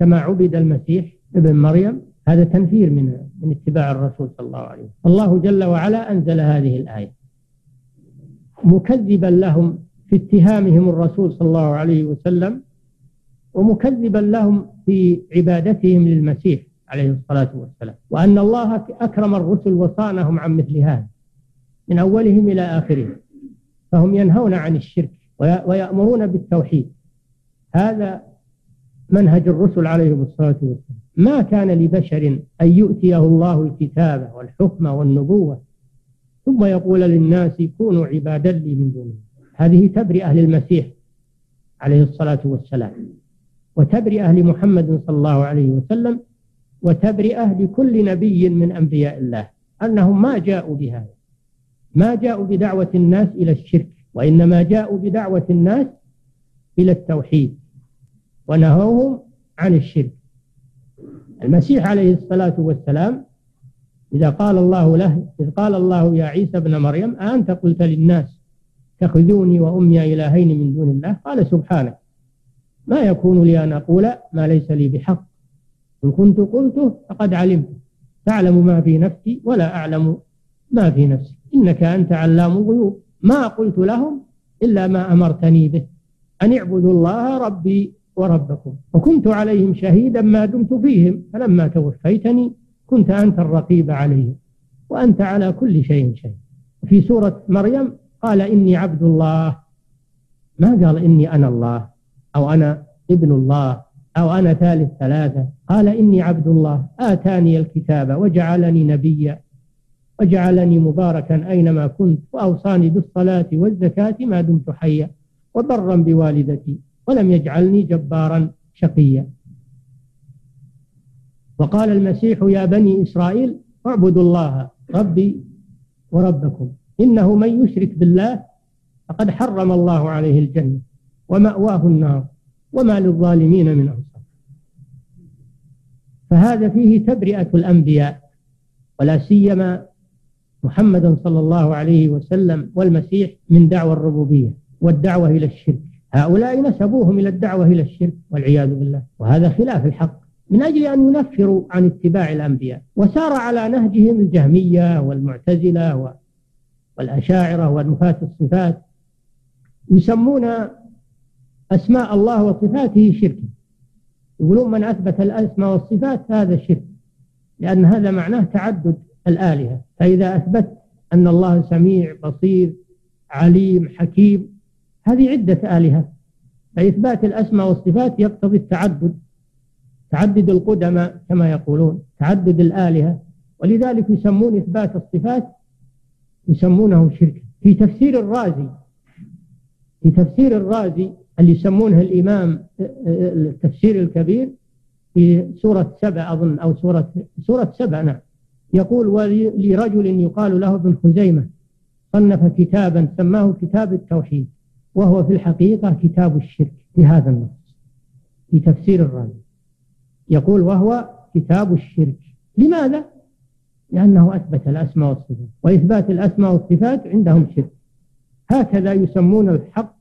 كما عبد المسيح ابن مريم؟ هذا تنفير من من اتباع الرسول صلى الله عليه وسلم. الله جل وعلا أنزل هذه الآية. مكذبا لهم في اتهامهم الرسول صلى الله عليه وسلم ومكذبا لهم في عبادتهم للمسيح عليه الصلاة والسلام. وأن الله أكرم الرسل وصانهم عن مثل هذا من أولهم إلى آخرهم. فهم ينهون عن الشرك ويأمرون بالتوحيد. هذا منهج الرسل عليهم الصلاة والسلام. ما كان لبشر أن يؤتيه الله الكتاب والحكم والنبوة ثم يقول للناس كونوا عبادا لي من دونه هذه تبرئة للمسيح عليه الصلاة والسلام وتبرئة لمحمد صلى الله عليه وسلم وتبرئة لكل نبي من أنبياء الله. أنهم ما جاءوا بهذا. ما جاءوا بدعوة الناس إلى الشرك وإنما جاءوا بدعوة الناس إلى التوحيد. ونهوهم عن الشرك. المسيح عليه الصلاة والسلام إذا قال الله له إذ قال الله يا عيسى ابن مريم أنت قلت للناس اتخذوني وأمي إلهين من دون الله؟ قال سبحانك. ما يكون لي أن أقول ما ليس لي بحق. إن كنت قلته فقد علمت. تعلم ما في نفسي ولا أعلم ما في نفسي. إنك أنت علام الغيوب. ما قلت لهم إلا ما أمرتني به. أن اعبدوا الله ربي وربكم. وكنت عليهم شهيدا ما دمت فيهم فلما توفيتني كنت أنت الرقيب عليهم وأنت على كل شيء شيء في سورة مريم قال إني عبد الله. ما قال إني أنا الله؟ أو أنا ابن الله؟ أو أنا ثالث ثلاثة؟ قال إني عبد الله. آتاني الكتاب وجعلني نبيا وجعلني مباركا أينما كنت وأوصاني بالصلاة والزكاة ما دمت حيا وبرا بوالدتي ولم يجعلني جبارا شقيا. وقال المسيح يا بني إسرائيل اعبدوا الله ربي وربكم إنه من يشرك بالله فقد حرم الله عليه الجنة ومأواه النار وما للظالمين من أنصار. فهذا فيه تبرئة الأنبياء ولا سيما محمدا صلى الله عليه وسلم والمسيح من دعوى الربوبية والدعوة إلى الشرك. هؤلاء نسبوهم إلى الدعوة إلى الشرك والعياذ بالله. وهذا خلاف الحق. من أجل أن ينفروا عن اتباع الأنبياء. وسار على نهجهم الجهمية والمعتزلة والأشاعرة ونفاة الصفات. يسمون أسماء الله وصفاته شركا. يقولون من أثبت الأسماء والصفات هذا شرك. لأن هذا معناه تعدد الآلهة. فإذا أثبت أن الله سميع بصير عليم حكيم هذه عدة آلهة. فإثبات الأسماء والصفات يقتضي التعدد تعدد القدماء كما يقولون تعدد الآلهة. ولذلك يسمون إثبات الصفات يسمونه شركا في تفسير الرازي في تفسير الرازي اللي يسمونه الإمام التفسير الكبير في سورة سبع أظن أو سورة سورة سبع نعم. يقول ولرجل يقال له ابن خزيمة صنف كتابا سماه كتاب التوحيد. وهو في الحقيقة كتاب الشرك في هذا النص في تفسير الرازي. يقول وهو كتاب الشرك. لماذا؟ لأنه أثبت الأسماء والصفات وإثبات الأسماء والصفات عندهم شرك. هكذا يسمون الحق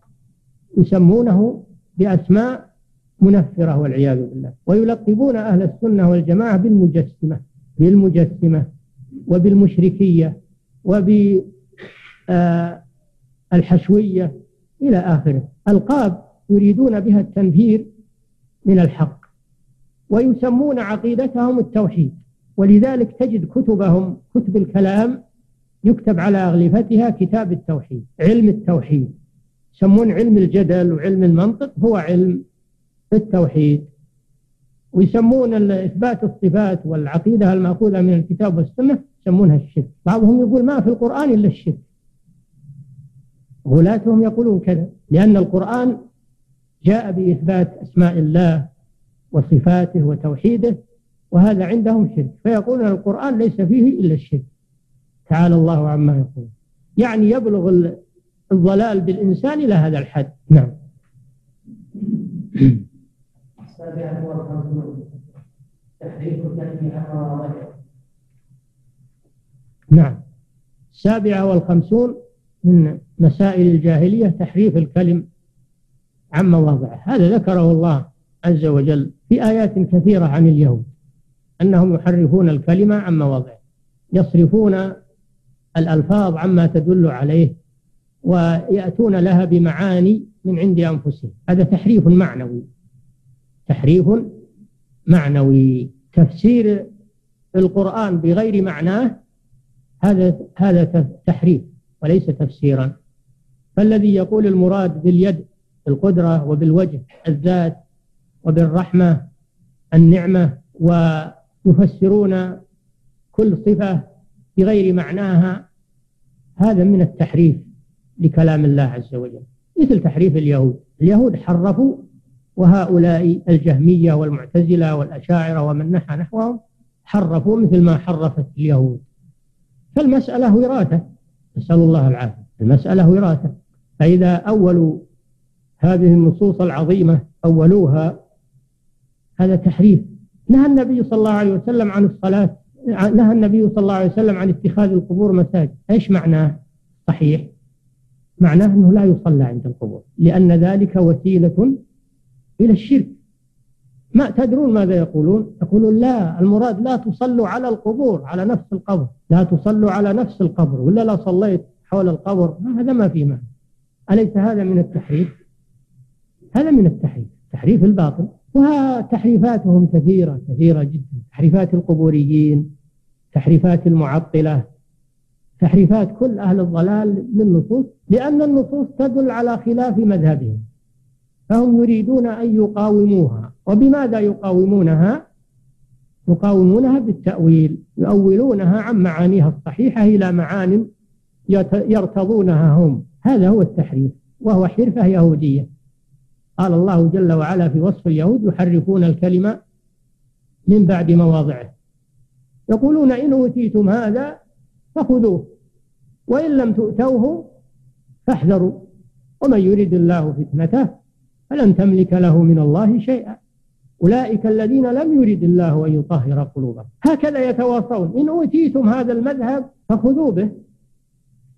يسمونه بأسماء منفرة والعياذ بالله. ويلقبون أهل السنة والجماعة بالمجسمة بالمجسمة وبالمشركية وبالحشوية. إلى آخره. ألقاب يريدون بها التنفير من الحق ويسمون عقيدتهم التوحيد ولذلك تجد كتبهم كتب الكلام يكتب على أغلفتها كتاب التوحيد علم التوحيد. يسمون علم الجدل وعلم المنطق هو علم التوحيد. ويسمون إثبات الصفات والعقيدة المأخوذة من الكتاب والسنة يسمونها الشرك. بعضهم يقول ما في القرآن إلا الشرك. غلاتهم يقولون كذا لأن القرآن جاء بإثبات أسماء الله وصفاته وتوحيده وهذا عندهم شرك. فيقولون القرآن ليس فيه إلا الشرك. تعالى الله عما يقول يعني يبلغ الضلال بالإنسان إلى هذا الحد. نعم. نعم. السابعة والخمسون من مسائل الجاهلية تحريف الكلم عن مواضعه. هذا ذكره الله عز وجل في آيات كثيرة عن اليهود أنهم يحرفون الكلمة عن مواضعه يصرفون الألفاظ عما تدل عليه ويأتون لها بمعاني من عند أنفسهم. هذا تحريف معنوي تحريف معنوي. تفسير القرآن بغير معناه هذا هذا تحريف. وليس تفسيرا. فالذي يقول المراد باليد بالقدرة وبالوجه الذات وبالرحمة النعمة ويفسرون كل صفة بغير معناها هذا من التحريف لكلام الله عز وجل. مثل تحريف اليهود. اليهود حرفوا وهؤلاء الجهمية والمعتزلة والأشاعرة ومن نحى نحوهم حرفوا مثل ما حرفت اليهود. فالمسألة وراثة. نسأل الله العافية. المسألة وراثة. فإذا أولوا هذه النصوص العظيمة أولوها هذا تحريف. نهى النبي صلى الله عليه وسلم عن الصلاة نهى النبي صلى الله عليه وسلم عن اتخاذ القبور مساجد. إيش معناه؟ صحيح. معناه إنه لا يصلى عند القبور. لأن ذلك وسيلة إلى الشرك. ما تدرون ماذا يقولون؟ يقولون لا المراد لا تصلوا على القبور على نفس القبر. لا تصلوا على نفس القبر ولا لا صليت حول القبر؟ هذا ما في معنى. أليس هذا من التحريف؟ هذا من التحريف. تحريف الباطل. وتحريفاتهم كثيرة كثيرة جدا. تحريفات القبوريين تحريفات المعطلة تحريفات كل أهل الضلال للنصوص لأن النصوص تدل على خلاف مذهبهم. فهم يريدون أن يقاوموها. وبماذا يقاومونها؟ يقاومونها بالتأويل يؤولونها عن معانيها الصحيحة إلى معان يرتضونها هم. هذا هو التحريف وهو حرفة يهودية. قال الله جل وعلا في وصف اليهود يحرفون الكلمة من بعد مواضعه. يقولون إن أوتيتم هذا فخذوه وإن لم تؤتوه فاحذروا. ومن يريد الله فتنته فلن تملك له من الله شيئا. أولئك الذين لم يرد الله أن يطهر قلوبهم. هكذا يتواصون إن أوتيتم هذا المذهب فخذوا به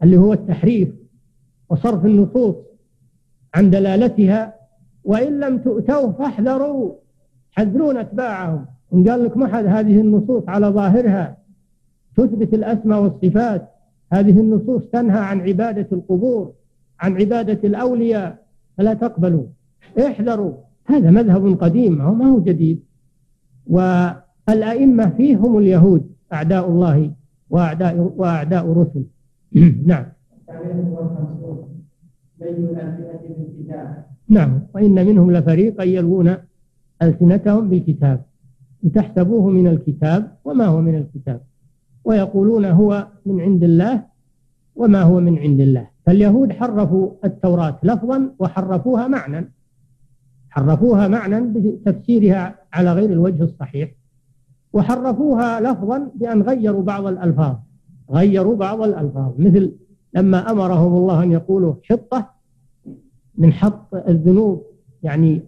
اللي هو التحريف وصرف النصوص عن دلالتها. وإن لم تؤتوه فاحذروا حذرون أتباعهم. إن قال لكم أحد هذه النصوص على ظاهرها تثبت الأسماء والصفات هذه النصوص تنهى عن عبادة القبور عن عبادة الأولياء. فلا تقبلوا. احذروا. هذا مذهب قديم ما هو جديد. والأئمة فيه هم اليهود أعداء الله وأعداء وأعداء رسل (clears throat) نعم. نعم. وإن منهم لفريقا يلوون ألسنتهم بالكتاب. لتحسبوه من الكتاب وما هو من الكتاب. ويقولون هو من عند الله وما هو من عند الله. فاليهود حرفوا التوراة لفظا وحرفوها معنى حرفوها معنى بتفسيرها على غير الوجه الصحيح وحرفوها لفظا بأن غيروا بعض الألفاظ غيروا بعض الألفاظ. مثل لما أمرهم الله أن يقولوا حطة من حط الذنوب يعني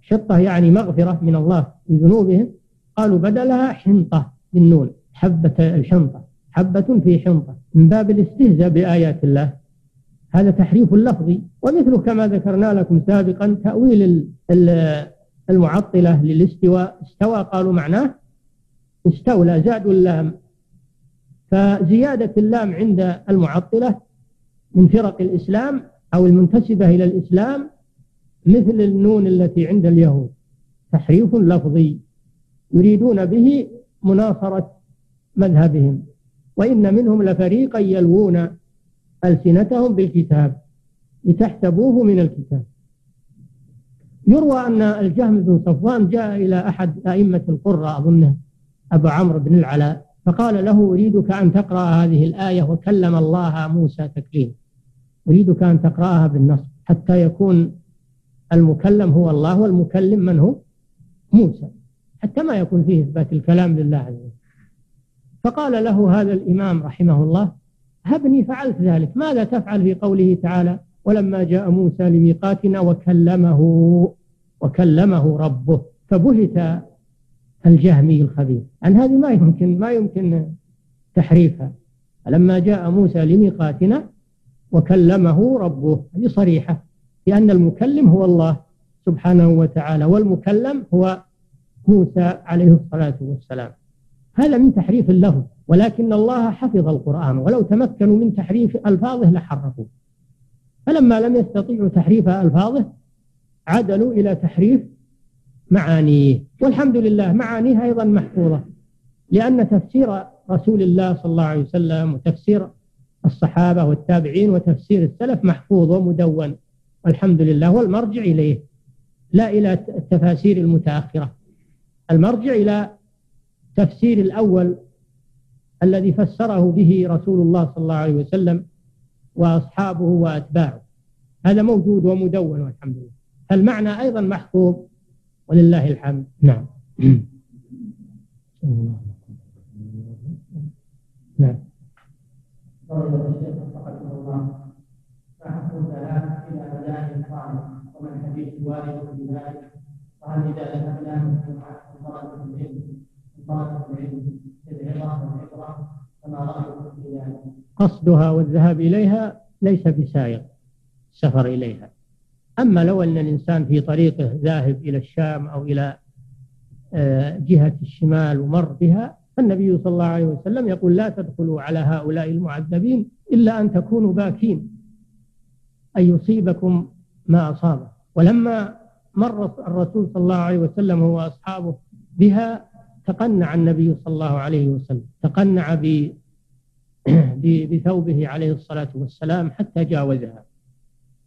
شطة يعني مغفرة من الله لذنوبهم قالوا بدلها حنطة بالنون حبة الحنطة حبة في حنطة من باب الاستهزاء بآيات الله. هذا تحريف لفظي. ومثله كما ذكرنا لكم سابقا تأويل المعطلة للاستواء. استوى قالوا معناه استولى زادوا اللام. فزيادة اللام عند المعطلة من فرق الإسلام أو المنتسبة إلى الإسلام مثل النون التي عند اليهود. تحريف لفظي. يريدون به مناصرة مذهبهم. وإن منهم لفريقا يلوون ألسنتهم بالكتاب لتحسبوه من الكتاب. يروى أن الجهم بن صفوان جاء إلى أحد أئمة القرى أظنه أبو عمرو بن العلاء فقال له أريدك أن تقرأ هذه الآية وكلم الله موسى تكليم أريدك أن تقرأها بالنص حتى يكون المكلم هو الله والمكلم من هو؟ موسى. حتى ما يكون فيه إثبات الكلام لله عز وجل. فقال له هذا الإمام رحمه الله هبني فعلت ذلك. ماذا تفعل في قوله تعالى ولما جاء موسى لميقاتنا وكلمه وكلمه ربه فبهت الجهمي الخبيث. عن هذه ما يمكن ما يمكن تحريفها. لما جاء موسى لميقاتنا وكلمه ربه هذه صريحة لأن المكلم هو الله سبحانه وتعالى والمكلم هو موسى عليه الصلاة والسلام. هذا من تحريف اللفظ ولكن الله حفظ القرآن ولو تمكنوا من تحريف ألفاظه لحرفوه. فلما لم يستطيعوا تحريف ألفاظه عدلوا إلى تحريف معانيه. والحمد لله معانيه أيضا محفوظة لأن تفسير رسول الله صلى الله عليه وسلم وتفسير الصحابة والتابعين وتفسير السلف محفوظ ومدون. والحمد لله والمرجع إليه. لا إلى التفاسير المتأخرة. المرجع إلى تفسير الأول الذي فسره به رسول الله صلى الله عليه وسلم وأصحابه وأتباعه. هذا موجود ومدون والحمد لله. المعنى أيضا محفوظ ولله الحمد. نعم. (clears throat) نعم. ومن حديث وارد إذا قصدها والذهاب إليها ليس بسائغ السفر إليها. أما لو أن الإنسان في طريقه ذاهب إلى الشام أو إلى آه، جهة الشمال ومر بها فالنبي صلى الله عليه وسلم يقول لا تدخلوا على هؤلاء المعذبين إلا أن تكونوا باكين أن يصيبكم ما أصابه. ولما مر الرسول صلى الله عليه وسلم هو أصحابه بها تقنع النبي صلى الله عليه وسلم تقنع (clears throat) بثوبه عليه الصلاة والسلام حتى جاوزها.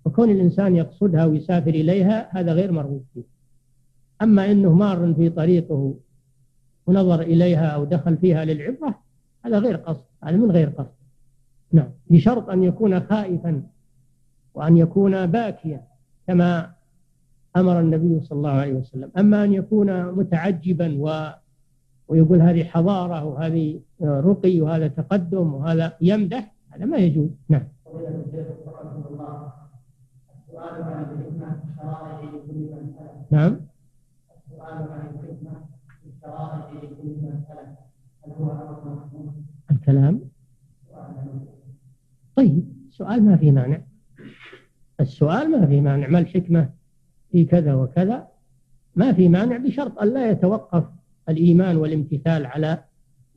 وكون الإنسان يقصدها ويسافر إليها هذا غير مرغوب فيه. أما أنه مار في طريقه ونظر إليها أو دخل فيها للعبرة هذا غير قصد هذا من غير قصد. نعم بشرط أن يكون خائفا وأن يكون باكيا كما أمر النبي صلى الله عليه وسلم. أما أن يكون متعجبا و ويقول هذه حضارة وهذه رقي وهذا تقدم وهذا يمدح هذا ما يجوز. نعم. نعم. الكلام؟ طيب السؤال ما في مانع. السؤال ما في مانع. ما الحكمة في كذا وكذا؟ ما في مانع بشرط أن لا يتوقف الإيمان والامتثال على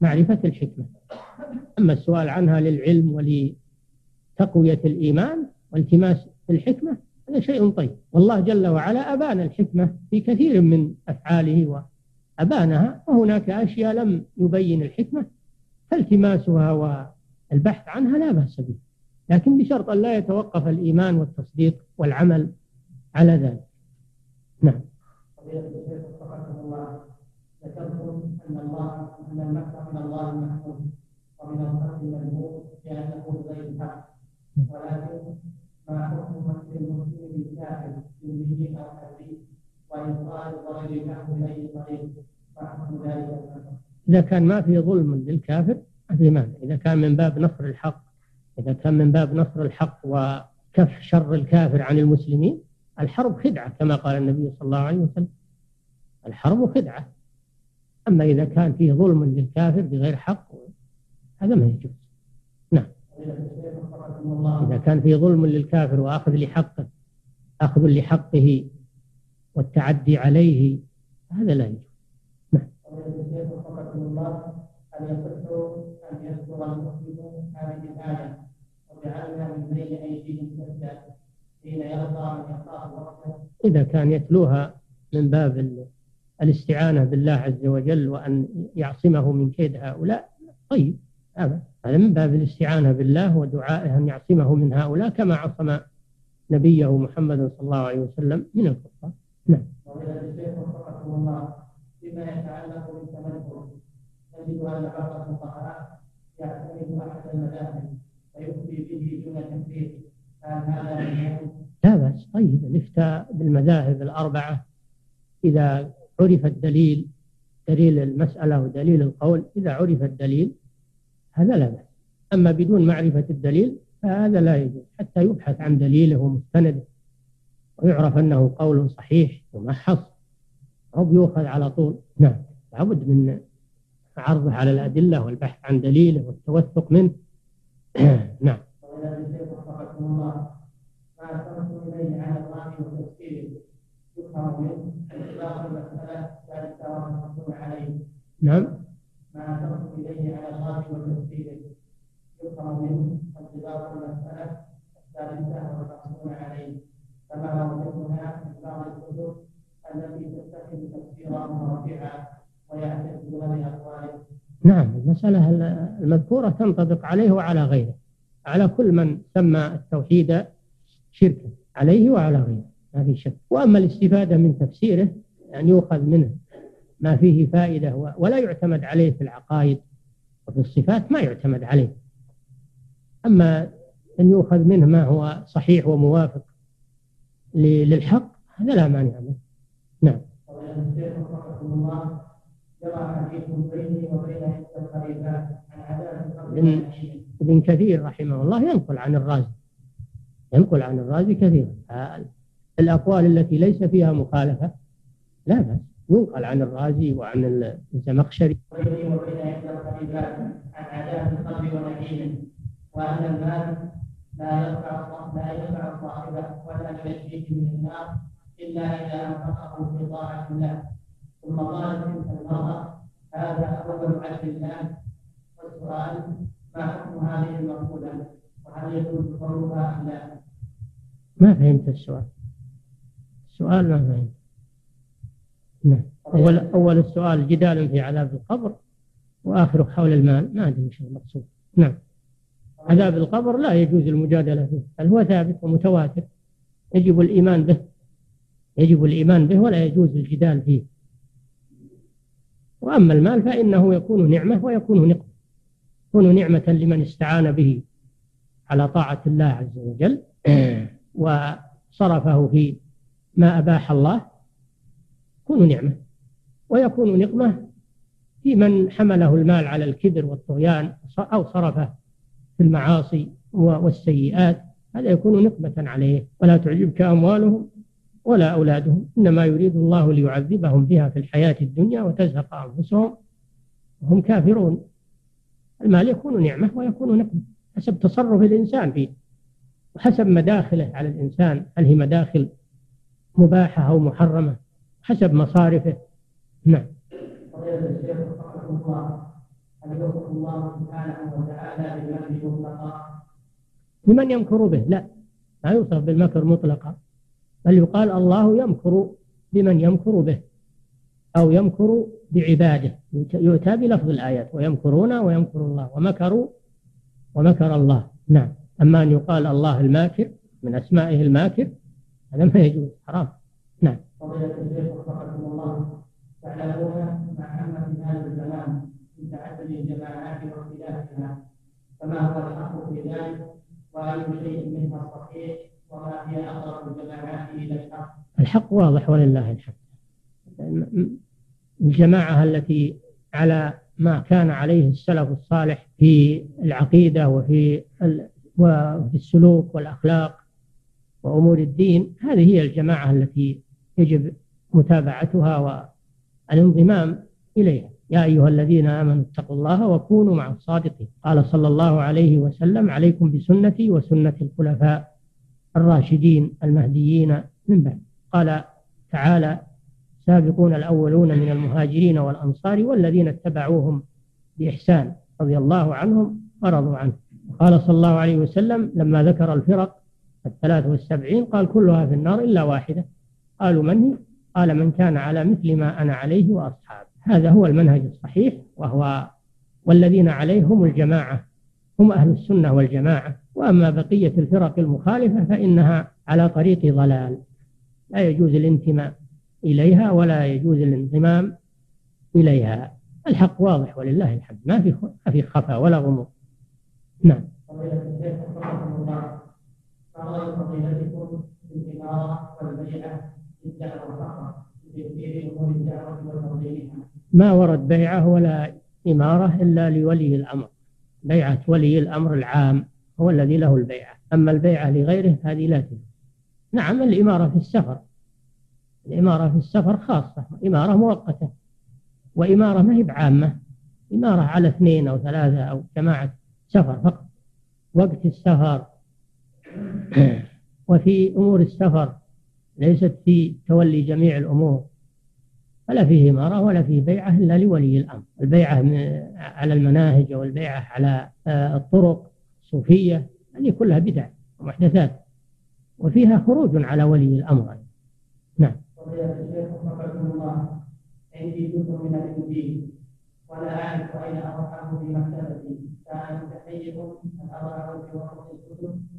معرفة الحكمة. أما السؤال عنها للعلم ولتقوية الإيمان والتماس الحكمة هذا شيء طيب. والله جل وعلا أبان الحكمة في كثير من أفعاله وأبانها وهناك أشياء لم يبين الحكمة فالتماسها والبحث عنها لا بأس به. لكن بشرط أن لا يتوقف الإيمان والتصديق والعمل على ذلك. نعم. ذكرتم أن الله أن المكر من الله محمود ومن الخلق مذموم لأنه بغير الحق. ولكن ما حكم مكر المسلم بالكافر؟ من أو حديث وإن قال بغير الحق بأي طريق. فحكم ذلك إذا كان ما في ظلم للكافر ما في مانع إذا كان من باب نصر الحق إذا كان من باب نصر الحق وكف شر الكافر عن المسلمين الحرب خدعة كما قال النبي صلى الله عليه وسلم. الحرب خدعة. أما إذا كان فيه ظلم للكافر بغير حق هذا ما يجوز. نعم. إذا كان فيه ظلم للكافر وأخذ لحقه أخذ لحقه والتعدي عليه هذا لا يجوز. نعم. هل يصح أن يذكر المسلم هذه الآية وجعلنا من بين أيديهم سدا حين يرضى ربه إذا كان يتلوها من باب الاستعانة بالله عز وجل وأن يعصمه من كيد هؤلاء طيب هذا هذا من باب الاستعانة بالله ودعائه أن يعصمه من هؤلاء كما عصم نبيه محمد صلى الله عليه وسلم من الكفار. نعم. الله فيما يتعلق بالتمثل نجد أن بعض الفقهاء يعتمد أحد المذاهب ويفتي به دون تكفير هذا لا بأس طيب الإفتاء بالمذاهب الأربعة إذا عرف الدليل دليل المسألة ودليل القول إذا عرف الدليل هذا لا بأس. أما بدون معرفة الدليل فهذا لا يجوز حتى يبحث عن دليله ومستنده ويعرف أنه قول صحيح ومحص أو يؤخذ على طول. نعم لابد من عرضه على الأدلة والبحث عن دليله والتوثق منه. (clears throat) نعم. نعم. ترك إليه على يفهم منه المسألة الثالثة عليه. كما وجدنا في بعض الكتب التي تتخذ تفسيرا مرجعا ويعتقد بأقواله. نعم المسألة المذكورة تنطبق عليه وعلى غيره. على كل من سمى التوحيد شركا عليه وعلى غيره ما في شك. وأما الاستفادة من تفسيره يعني يؤخذ منه ما فيه فائدة ولا يعتمد عليه في العقائد وفي الصفات ما يعتمد عليه. أما أن يؤخذ منه ما هو صحيح وموافق للحق هذا لا مانع منه. نعم. ابن ابن كثير رحمه الله ينقل عن الرازي. ينقل عن الرازي كثيرا. الأقوال التي ليس فيها مخالفة لا بأس ينقل عن الرازي وعن الزمخشري. وبين عن عذاب القلب ونعيمه وأن المال لا ينفع لا ينفع صاحبه ولا ينجيه من النار إلا إذا أنفقه في طاعة الله ثم قالت تلك المرأة هذا أول عبد الله والسؤال ما حكم هذه المقولة وهل يجوز قولها أم لا؟ ما فهمت السؤال. السؤال ما فهمت. نعم. أول أول السؤال جدال في عذاب القبر وآخره حول المال. ما أدري إيش المقصود نعم. عذاب القبر لا يجوز المجادلة فيه بل هو ثابت ومتواتر. يجب الإيمان به. يجب الإيمان به ولا يجوز الجدال فيه. وأما المال فإنه يكون نعمة ويكون نقمة يكون نعمة لمن استعان به على طاعة الله عز وجل (coughs) وصرفه في ما أباح الله يكون نعمة ويكون نقمة في من حمله المال على الكبر والطغيان أو صرفه في المعاصي والسيئات. هذا يكون نقمة عليه ولا تعجبك أموالهم ولا أولادهم. إنما يريد الله ليعذبهم بها في الحياة الدنيا وتزهق أنفسهم وهم كافرون. المال يكون نعمة ويكون نقمة حسب تصرف الإنسان فيه وحسب مداخله على الإنسان. هل هي مداخل مباحة أو محرمة؟ حسب مصارفه. نعم. الله سبحانه وتعالى لمن يمكر به؟ لا. لا يوصف بالمكر مطلقا. بل يقال الله يمكر بمن يمكر به أو يمكر بعباده. يؤتى بلفظ الآيات ويمكرون ويمكر الله ومكروا ومكر الله. نعم. أما أن يقال الله الماكر من أسمائه الماكر هذا ما يجوز حرام. نعم الله. تعلمون ما في هذا الزمان من تعدد الجماعات واختلافها. فما هو الحق في ذلك وأي شيء منها صحيح؟ وما هي أقرب الجماعات إلى الحق؟ الحق واضح ولله الحمد. الجماعة التي على ما كان عليه السلف الصالح في العقيدة وفي وفي السلوك والأخلاق وأمور الدين هذه هي الجماعة التي يجب متابعتها والانضمام إليها. يا أيها الذين آمنوا اتقوا الله وكونوا مع الصادقين. قال صلى الله عليه وسلم عليكم بسنتي وسنة الخلفاء الراشدين المهديين من بعد. قال تعالى السابقون الأولون من المهاجرين والأنصار والذين اتبعوهم بإحسان رضي الله عنهم ورضوا عنه. قال صلى الله عليه وسلم لما ذكر الفرق الثلاث والسبعين قال كلها في النار إلا واحدة. قالوا من هي قال من كان على مثل ما أنا عليه وأصحابي. هذا هو المنهج الصحيح وهو والذين عليه هم الجماعة هم أهل السنة والجماعة. وأما بقية الفرق المخالفة فإنها على طريق ضلال. لا يجوز الانتماء إليها ولا يجوز الانضمام إليها. الحق واضح ولله الحمد. ما في ما في خفاء ولا غموض. نعم. ما ورد بيعة ولا إمارة إلا لولي الأمر. بيعة ولي الأمر العام هو الذي له البيعة. أما البيعة لغيره هذه لا تجوز. نعم الإمارة في السفر. الإمارة في السفر خاصة. إمارة مؤقتة. وإمارة ما هي بعامة. إمارة على اثنين أو ثلاثة أو جماعة سفر فقط. وقت السفر. (coughs) وفي أمور السفر. ليست في تولي جميع الأمور فلا فيه إمارة ولا فيه بيعة إلا لولي الأمر. البيعة على المناهج أو البيعة على آه، الطرق الصوفية هذه كلها بدع ومحدثات وفيها خروج على ولي الأمر. نعم. عندي جزء من الإنجيل. ولا أعرف أين أضعه في مكتبتي. كان متحيز أن في وسط الكتب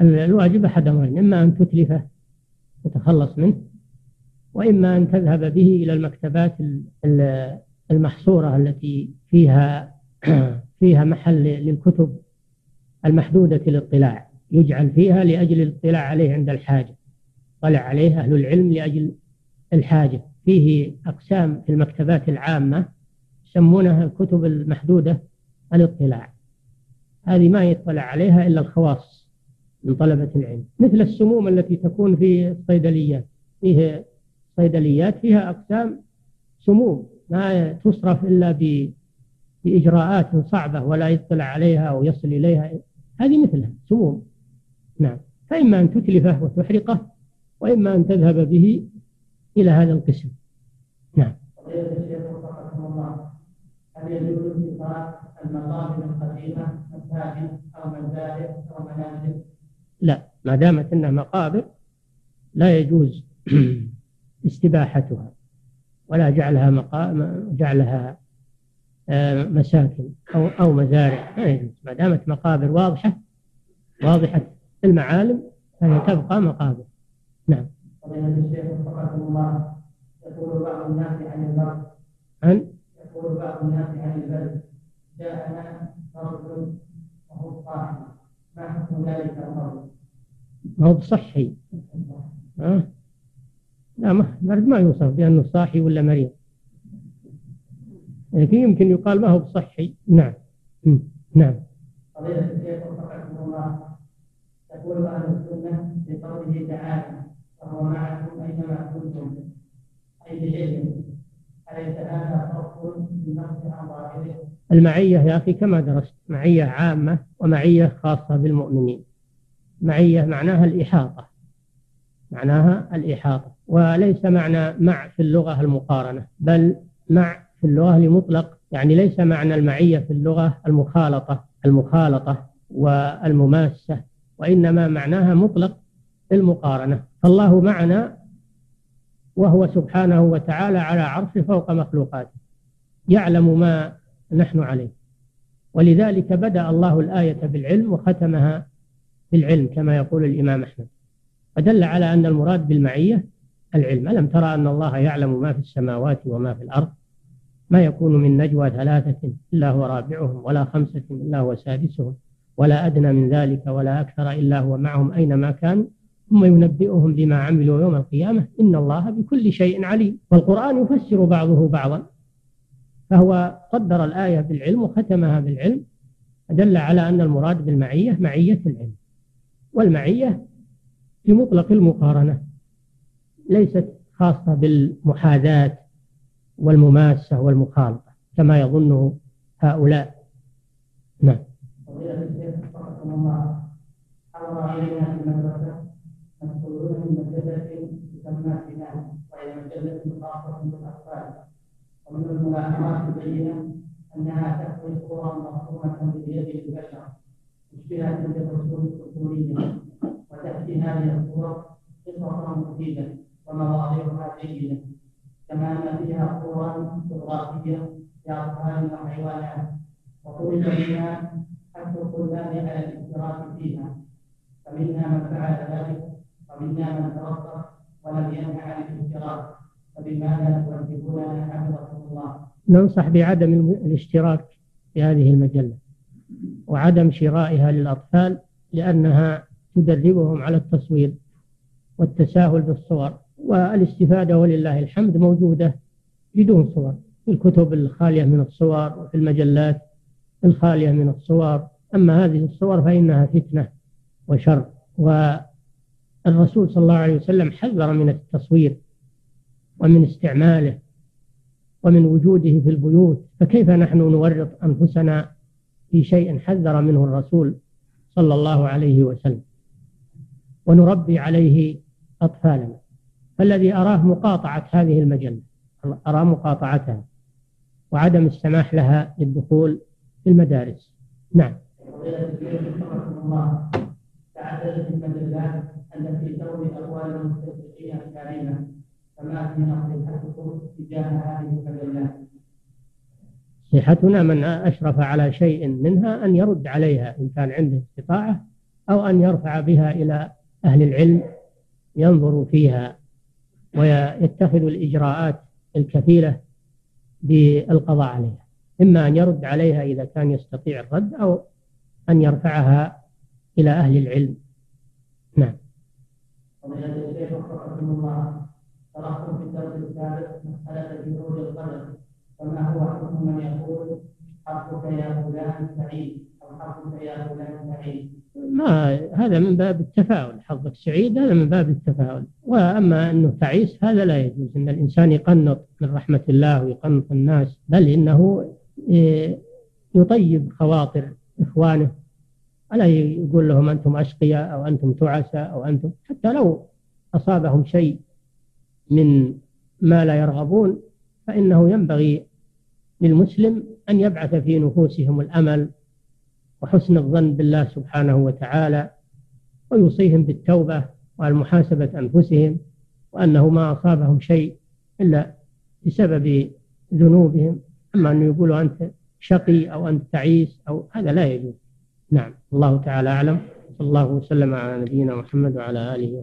الواجب أحد أمرين إما أن تتلفه تتخلص منه وإما أن تذهب به إلى المكتبات المحصورة التي فيها (clears throat) فيها محل للكتب المحدودة الاطلاع يجعل فيها لأجل الاطلاع عليه عند الحاجة طلع عليه أهل العلم لأجل الحاجة. فيه أقسام في المكتبات العامة يسمونها الكتب المحدودة الاطلاع. هذه ما يطلع عليها إلا الخواص من طلبة العلم مثل السموم التي تكون في الصيدليات. فيه صيدليات فيها أقسام سموم ما تصرف إلا بإجراءات صعبة ولا يطلع عليها أو يصل إليها. هذه مثلها سموم. نعم. فإما أن تتلفه وتحرقه وإما أن تذهب به إلى هذا القسم نعم هل يجوز المقابر القديمة مساجد أو مزارع أو منازل؟ لا ما دامت أنها مقابر لا يجوز (clears throat) استباحتها ولا جعلها مقام جعلها آه، مساكن أو أو مزارع. ما يجوز. ما دامت مقابر واضحة واضحة المعالم فهي تبقى مقابر. نعم. الشيخ الله يقول بعض الناس عن البر. عن؟ يقول بعض الناس عن البر جاءنا رجل وهو صاحب ما حكم ذلك الرجل ما هو بصحي. ها؟ لا ما ما يوصف بأنه صاحي ولا مريض. لكن يمكن يقال ما هو بصحي. نعم. نعم. فضيلة الشيخ وفقكم الله يقول أهل السنة بقوله تعالى وهو معكم أينما كنتم. أي بعلم المعية يا أخي كما درست معية عامة ومعية خاصة بالمؤمنين. معية معناها الإحاطة. معناها الإحاطة. وليس معنى مع في اللغة المقارنة بل مع في اللغة لمطلق يعني ليس معنى المعية في اللغة المخالطة المخالطة والمماسة وإنما معناها مطلق المقارنة فالله معنا وهو سبحانه وتعالى على عرشه فوق مخلوقاته يعلم ما نحن عليه. ولذلك بدأ الله الآية بالعلم وختمها بالعلم كما يقول الإمام أحمد. فدل على أن المراد بالمعية العلم. ألم ترى أن الله يعلم ما في السماوات وما في الأرض؟ ما يكون من نجوى ثلاثة إلا هو رابعهم ولا خمسة إلا هو سادسهم ولا أدنى من ذلك ولا أكثر إلا هو معهم أينما كانوا. ثم ينبئهم بما عملوا يوم القيامة. إن الله بكل شيء عليم. والقرآن يفسر بعضه بعضا. فهو قدر الآية بالعلم وختمها بالعلم. دل على أن المراد بالمعية معية العلم. والمعية في مطلق المقارنة ليست خاصة بالمحاذاة والمماسة والمخالطة كما يظنه هؤلاء. نعم. ومن الملاحظات البينة أنها تحوي صورا مرسومة بيد البشر مشبهة بالرسوم الطفولية وتأتي هذه الصور قصصا مفيدة ومواضيعها جيدة كما أن فيها صورا جغرافية لأطفال وحيوانات وطلب منها حث الطلاب على الاشتراك فيها فمنا من فعل ذلك ومنا من توقف ولم ينهى عن الاشتراك فبماذا توجهوننا حفظكم ننصح بعدم الاشتراك في هذه المجلة وعدم شرائها للأطفال لأنها تدربهم على التصوير والتساهل بالصور والاستفادة ولله الحمد موجودة بدون صور في الكتب الخالية من الصور وفي المجلات الخالية من الصور. أما هذه الصور فإنها فتنة وشر والرسول صلى الله عليه وسلم حذر من التصوير ومن استعماله ومن وجوده في البيوت فكيف نحن نورط أنفسنا في شيء حذر منه الرسول صلى الله عليه وسلم؟ ونربي عليه أطفالنا. فالذي أراه مقاطعة هذه المجلة أرى مقاطعتها وعدم السماح لها للدخول في المدارس. نعم. تعددت المجلات التي تروي أقوال هذه المجلات نصيحتنا من أشرف على شيء منها أن يرد عليها إن كان عنده استطاعة أو أن يرفع بها إلى أهل العلم ينظروا فيها ويتخذ الإجراءات الكفيلة بالقضاء عليها. إما أن يرد عليها إذا كان يستطيع الرد أو أن يرفعها إلى أهل العلم. نعم. الشيخ الله في الدرس الثالث مسألة جهود القدر فما هو حكم من يقول حقك يا فلان سعيد أو حقك يا فلان سعيد ما هذا من باب التفاؤل. حظك سعيد هذا من باب التفاؤل. وأما أنه تعيس هذا لا يجوز. أن الإنسان يقنط من رحمة الله ويقنط الناس بل إنه إيه، يطيب خواطر إخوانه. ولا يقول لهم أنتم أشقياء أو أنتم تعساء أو أنتم حتى لو أصابهم شيء من ما لا يرغبون فإنه ينبغي للمسلم أن يبعث في نفوسهم الأمل وحسن الظن بالله سبحانه وتعالى ويوصيهم بالتوبة والمحاسبة أنفسهم وأنه ما أصابهم شيء إلا بسبب ذنوبهم. أما أن يقولوا أنت شقي أو أنت تعيس أو هذا لا يجوز. نعم الله تعالى أعلم. صلى الله وسلم على نبينا محمد وعلى آله